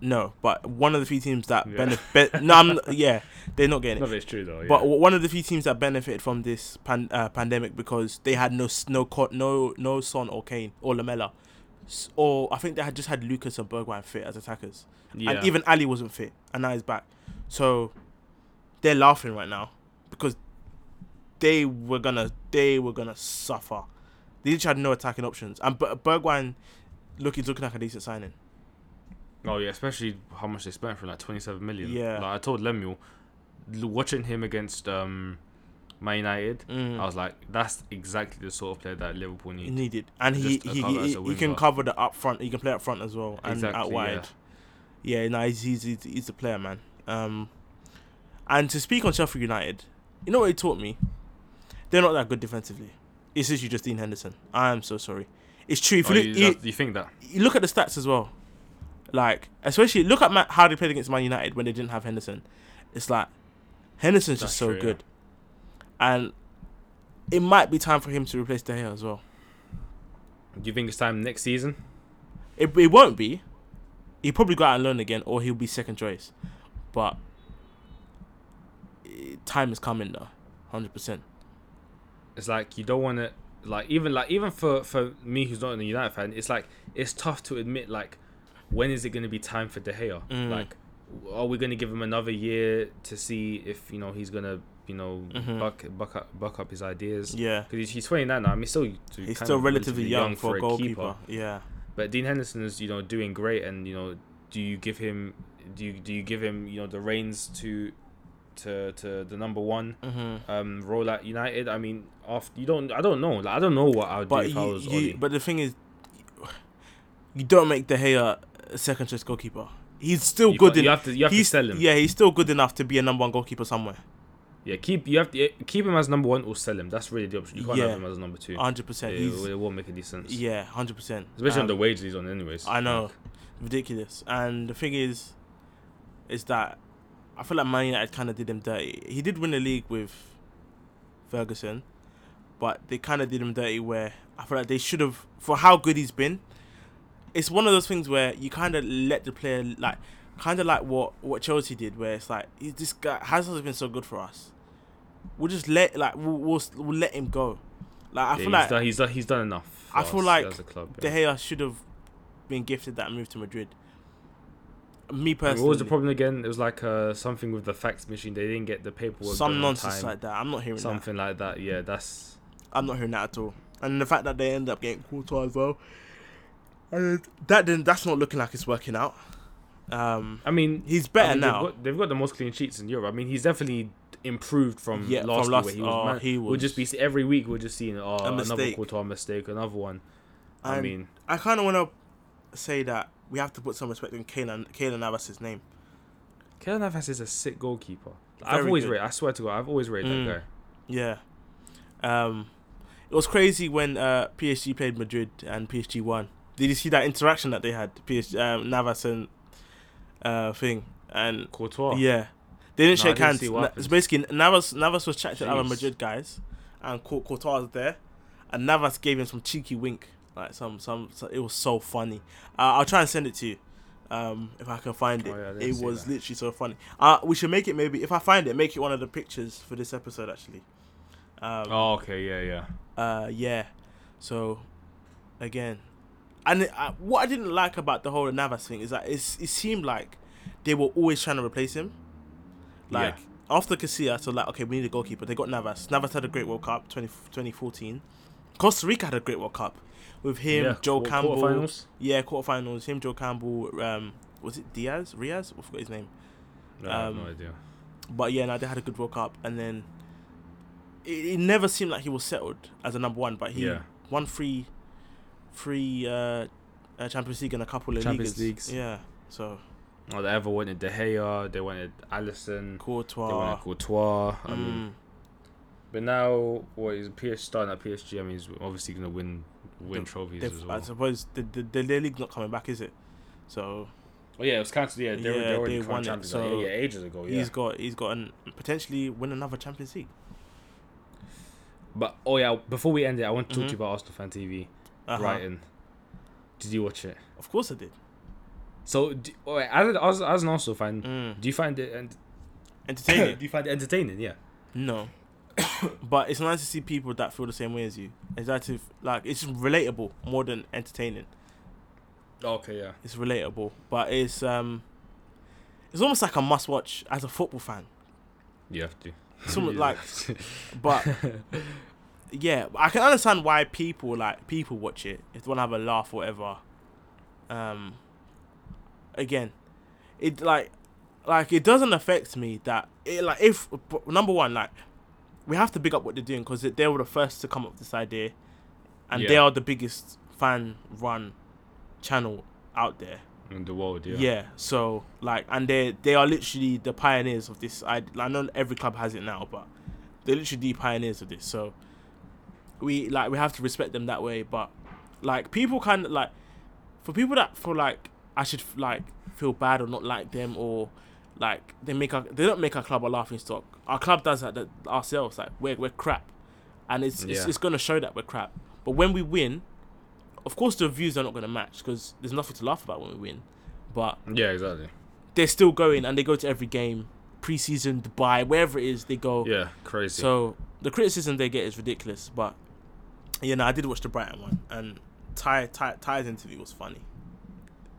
no, but one of the few teams that Yeah. benefit. no, I'm yeah, they're not getting it. No, it's true though. Yeah. But one of the few teams that benefited from this pan- uh, pandemic because they had no no no no Son or Kane or Lamela, or I think they had just had Lucas and Bergwijn fit as attackers, yeah. and even Alli wasn't fit, and now he's back. So they're laughing right now they were gonna they were gonna suffer. They just had no attacking options, and Ber- Bergwijn looking looking like a decent signing. Oh yeah, especially how much they spent for like twenty seven million. Yeah. Like I told Lemuel, watching him against um, Man United, Mm. I was like, that's exactly the sort of player that Liverpool need. needed, and he he, he, he can cover the up front. He can play up front as well and Exactly, out yeah. wide. Yeah, no, he's he's he's, he's the player, man. Um, and to speak on Sheffield United, you know what he taught me? They're not that good defensively. It's literally just Dean Henderson. I am so sorry. It's true. If Oh, you, you, look, you, you think that? you look at the stats as well, like especially look at how they played against Man United when they didn't have Henderson. It's like Henderson's just so true, yeah. good, and it might be time for him to replace De Gea as well. Do you think it's time next season? It, it won't be. He'll probably go out and learn again, or he'll be second choice. But time is coming though, hundred percent. It's like you don't want to like even like even for for me who's not a United fan, it's like it's tough to admit like when is it going to be time for De Gea? Mm. Like, are we going to give him another year to see if you know he's going to you know, Mhm. buck buck up buck up his ideas. Yeah. Because he's, he's 29 now. I mean, he's still He's kind still of relatively young, for a goalkeeper. Yeah. But Dean Henderson is, you know, doing great, and you know, do you give him, do you do you give him, you know, the reins to, to to the number one Mm-hmm. um role at United? I mean, after you don't, I don't know, like I don't know what I would do But if I was you, but the thing is, you don't make De Gea a second choice goalkeeper. He's still you, good. you have to you have to sell him. Yeah, he's still good enough to be a number one goalkeeper somewhere. Yeah, keep you have to keep him as number one or sell him. That's really the option. You can't Yeah. have him as number two. Hundred percent. it, won't make any sense. yeah, hundred percent. Especially on Um, the wages he's on, anyways. I know. Like, ridiculous. And the thing is, is that I feel like Man United kind of did him dirty. He did win the league with Ferguson, but they kind of did him dirty. Where I feel like they should have, for how good he's been. It's one of those things where you kind of let the player like, kind of like what what Chelsea did, where it's like this guy Hazard's been so good for us. We'll just let like we'll we'll, we'll let him go. Like I yeah, feel he's, like done, he's done he's done enough. I feel us like as a club. De yeah. Gea should have been gifted that move to Madrid. Me personally, what was the problem again? It was like uh, something with the fax machine. They didn't get the paperwork. some nonsense time. like that. I'm not hearing that. something like that. Yeah, that's I'm not hearing that at all. And the fact that they end up getting Courtois as well, and that then that's not looking like it's working out. Um, I mean, he's I better mean, now. They've got, they've got the most clean sheets in Europe. I mean, he's definitely improved from Yeah, last from year last- where he was. oh, man, he We'll just be every week. We're just seeing oh another. Courtois mistake, another one. I mean, I kind of want to say that we have to put some respect in Kaylan Kaylan Navas's name. Keylor Navas is a sick goalkeeper. I've always good. rated. I swear to God, I've always rated Mm. that guy. Yeah. Um, it was crazy when uh, PSG played Madrid and PSG won. Did you see that interaction that they had? PSG, um, Navas and uh, thing and Courtois. Yeah, they didn't No, shake didn't hands. Na- It's basically Navas. Navas was chatting to the other Madrid guys, and Cour- Courtois was there, and Navas gave him some cheeky wink, like some some. so- it was so funny. Uh, I'll try and send it to you, um, if I can find it. Oh, yeah, it was that. literally so funny. Uh, we should make it maybe if I find it, make it one of the pictures for this episode actually. Um, Oh, okay, yeah, yeah. uh, yeah. So, again, and it, uh, what I didn't like about the whole Navas thing is that it's, it seemed like they were always trying to replace him. Like after Casilla, so like okay, we need a goalkeeper. They got Navas. Navas had a great World Cup 20, 2014. Costa Rica had a great World Cup with him, yeah. Joel Campbell. quarterfinals? Yeah, quarterfinals. Him, Joel Campbell. Um, was it Diaz? Riaz? I forgot his name. No, I have Um, no idea. But yeah, no, they had a good World Cup, and then it, it never seemed like he was settled as a number one. But he Yeah. won three, three uh, uh, Champions League and a couple of Champions leagues. Leagues. Yeah, so Oh, they ever wanted De Gea. They wanted Alisson. They Courtois. wanted Courtois. I mean, mm, but now what is PSG starting at PSG? I mean, he's obviously gonna win win They've- trophies as I suppose the, the the league's not coming back, is it? So Oh yeah, it was cancelled. Yeah, they, Yeah, were they already won it, champions. so yeah, ages ago. Yeah, he's got he's got an potentially win another Champions League. but oh yeah, before we end it, I want to talk Mhm. to you about Arsenal fan TV. Uh-huh. Brighton. Did you watch it? Of course I did. So, do, oh, wait, as, as, as an Arsenal fan, Mm. do you find it ent- Entertaining. <coughs> do you find it entertaining? Yeah. No. <coughs> but it's nice to see people that feel the same way as you. It's that if, like it's relatable more than entertaining. Okay. Yeah. It's relatable, but it's um, it's almost like a must watch as a football fan. You have to. Some <laughs> You like, <laughs> but <laughs> yeah, I can understand why people like people watch it if they want to have a laugh or whatever. Um, again, it like like it doesn't affect me that it like if number one like we have to big up what they're doing because they were the first to come up with this idea, and they are the biggest fan run channel out there. in the world. Yeah. Yeah. So like, and they they are literally the pioneers of this. I I know every club has it now, but they're literally the pioneers of this. So we like we have to respect them that way. But like people kind of like for people that feel like I should like feel bad or not like them or like they make our they don't make our club a laughing stock. Our club does that, that ourselves. Like we're we're crap, and it's it's, it's gonna show that we're crap. But when we win, of course the views are not gonna match because there's nothing to laugh about when we win. But Yeah. Exactly. they're still going and they go to every game, preseason, Dubai, wherever it is, they go. Yeah. Crazy. So the criticism they get is ridiculous. But you know, I did watch the Brighton one, and Ty Ty Ty's interview was funny.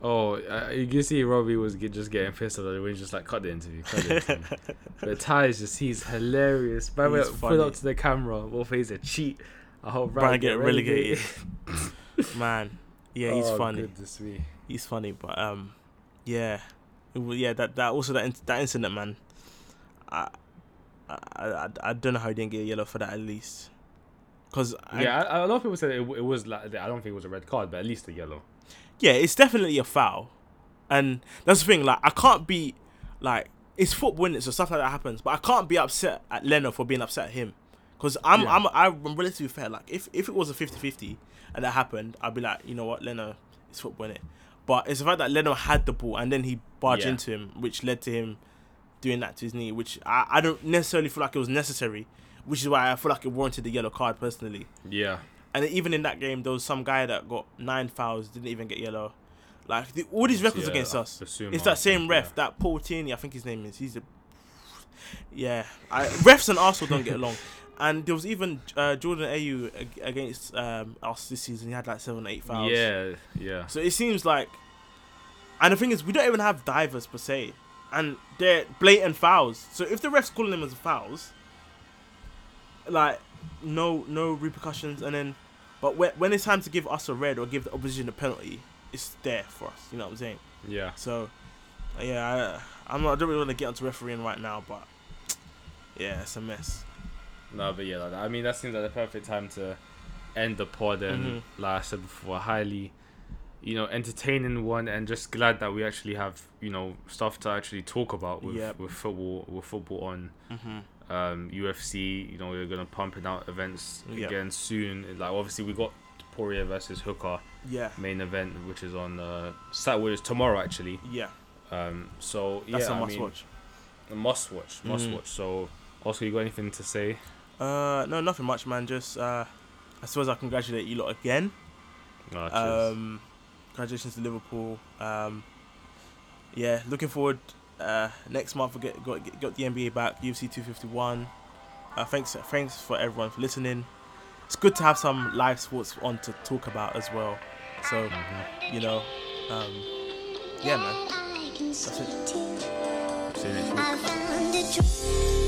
Oh, uh, you can see Robbie was get, just getting pissed at when he just like cut the interview. Cut the interview. <laughs> but Ty's just he's hilarious. By the way, He's put up to the camera. Wolf is a cheat. I hope Brian Brian get get relegated. relegated. <laughs> Man, yeah, he's Oh, funny. Goodness me. He's funny, but um, yeah, yeah. That that also that in- that incident, man. I, I I I don't know how he didn't get a yellow for that at least. Cause I, yeah, I, a lot of people said it, it was like I don't think it was a red card, but at least a yellow. Yeah, it's definitely a foul, and that's the thing. Like, I can't be like it's football, innit? so stuff like that happens. But I can't be upset at Leno for being upset at him, because I'm Yeah. I'm I'm relatively fair. Like, if if it was a 50-50 and that happened, I'd be like, you know what, Leno, it's football, innit? But it's the fact that Leno had the ball and then he barged Yeah. into him, which led to him doing that to his knee, which I, I don't necessarily feel like it was necessary, which is why I feel like it warranted the yellow card personally. Yeah. And even in that game, there was some guy that got nine fouls, didn't even get yellow. Like the, all these records Yeah, against us, it's that same think, ref, yeah. that Paul Tierney, I think his name is. He's a yeah. I, refs and Arsenal don't get along. <laughs> And there was even uh, Jordan Ayew against um, us this season. He had like seven, eight fouls. Yeah, yeah. So it seems like, and the thing is, we don't even have divers per se, and they're blatant fouls. So if the refs calling them as fouls, like no no repercussions, and then, but when when it's time to give us a red or give the opposition a penalty, it's there for us. You know what I'm saying? Yeah. So, yeah, I, I'm not. I don't really want to get onto refereeing right now, but yeah, it's a mess. No, but yeah, like, I mean that seems like the perfect time to end the pod and Mhm. like I said before, highly you know, entertaining one and just glad that we actually have, you know, stuff to actually talk about with, Yep. with football with football on Mm-hmm. Um UFC, you know, we're gonna pumping out events again soon. Like obviously we got Poirier versus Hooker Yeah, main event which is on uh Saturday is tomorrow actually. yeah, Um so that's yeah, a I must mean, watch. a must watch, must Mhm. watch. So also you got anything to say? Uh, no, nothing much, man. Just uh, I suppose I congratulate you lot again. Oh. Um, congratulations to Liverpool. Um, yeah, looking forward. Uh, next month we get got, got the NBA back, UFC 251. Uh, thanks, thanks for everyone for listening. It's good to have some live sports on to talk about as well. So Mhm. you know, um, yeah, man. That's it. See you next week.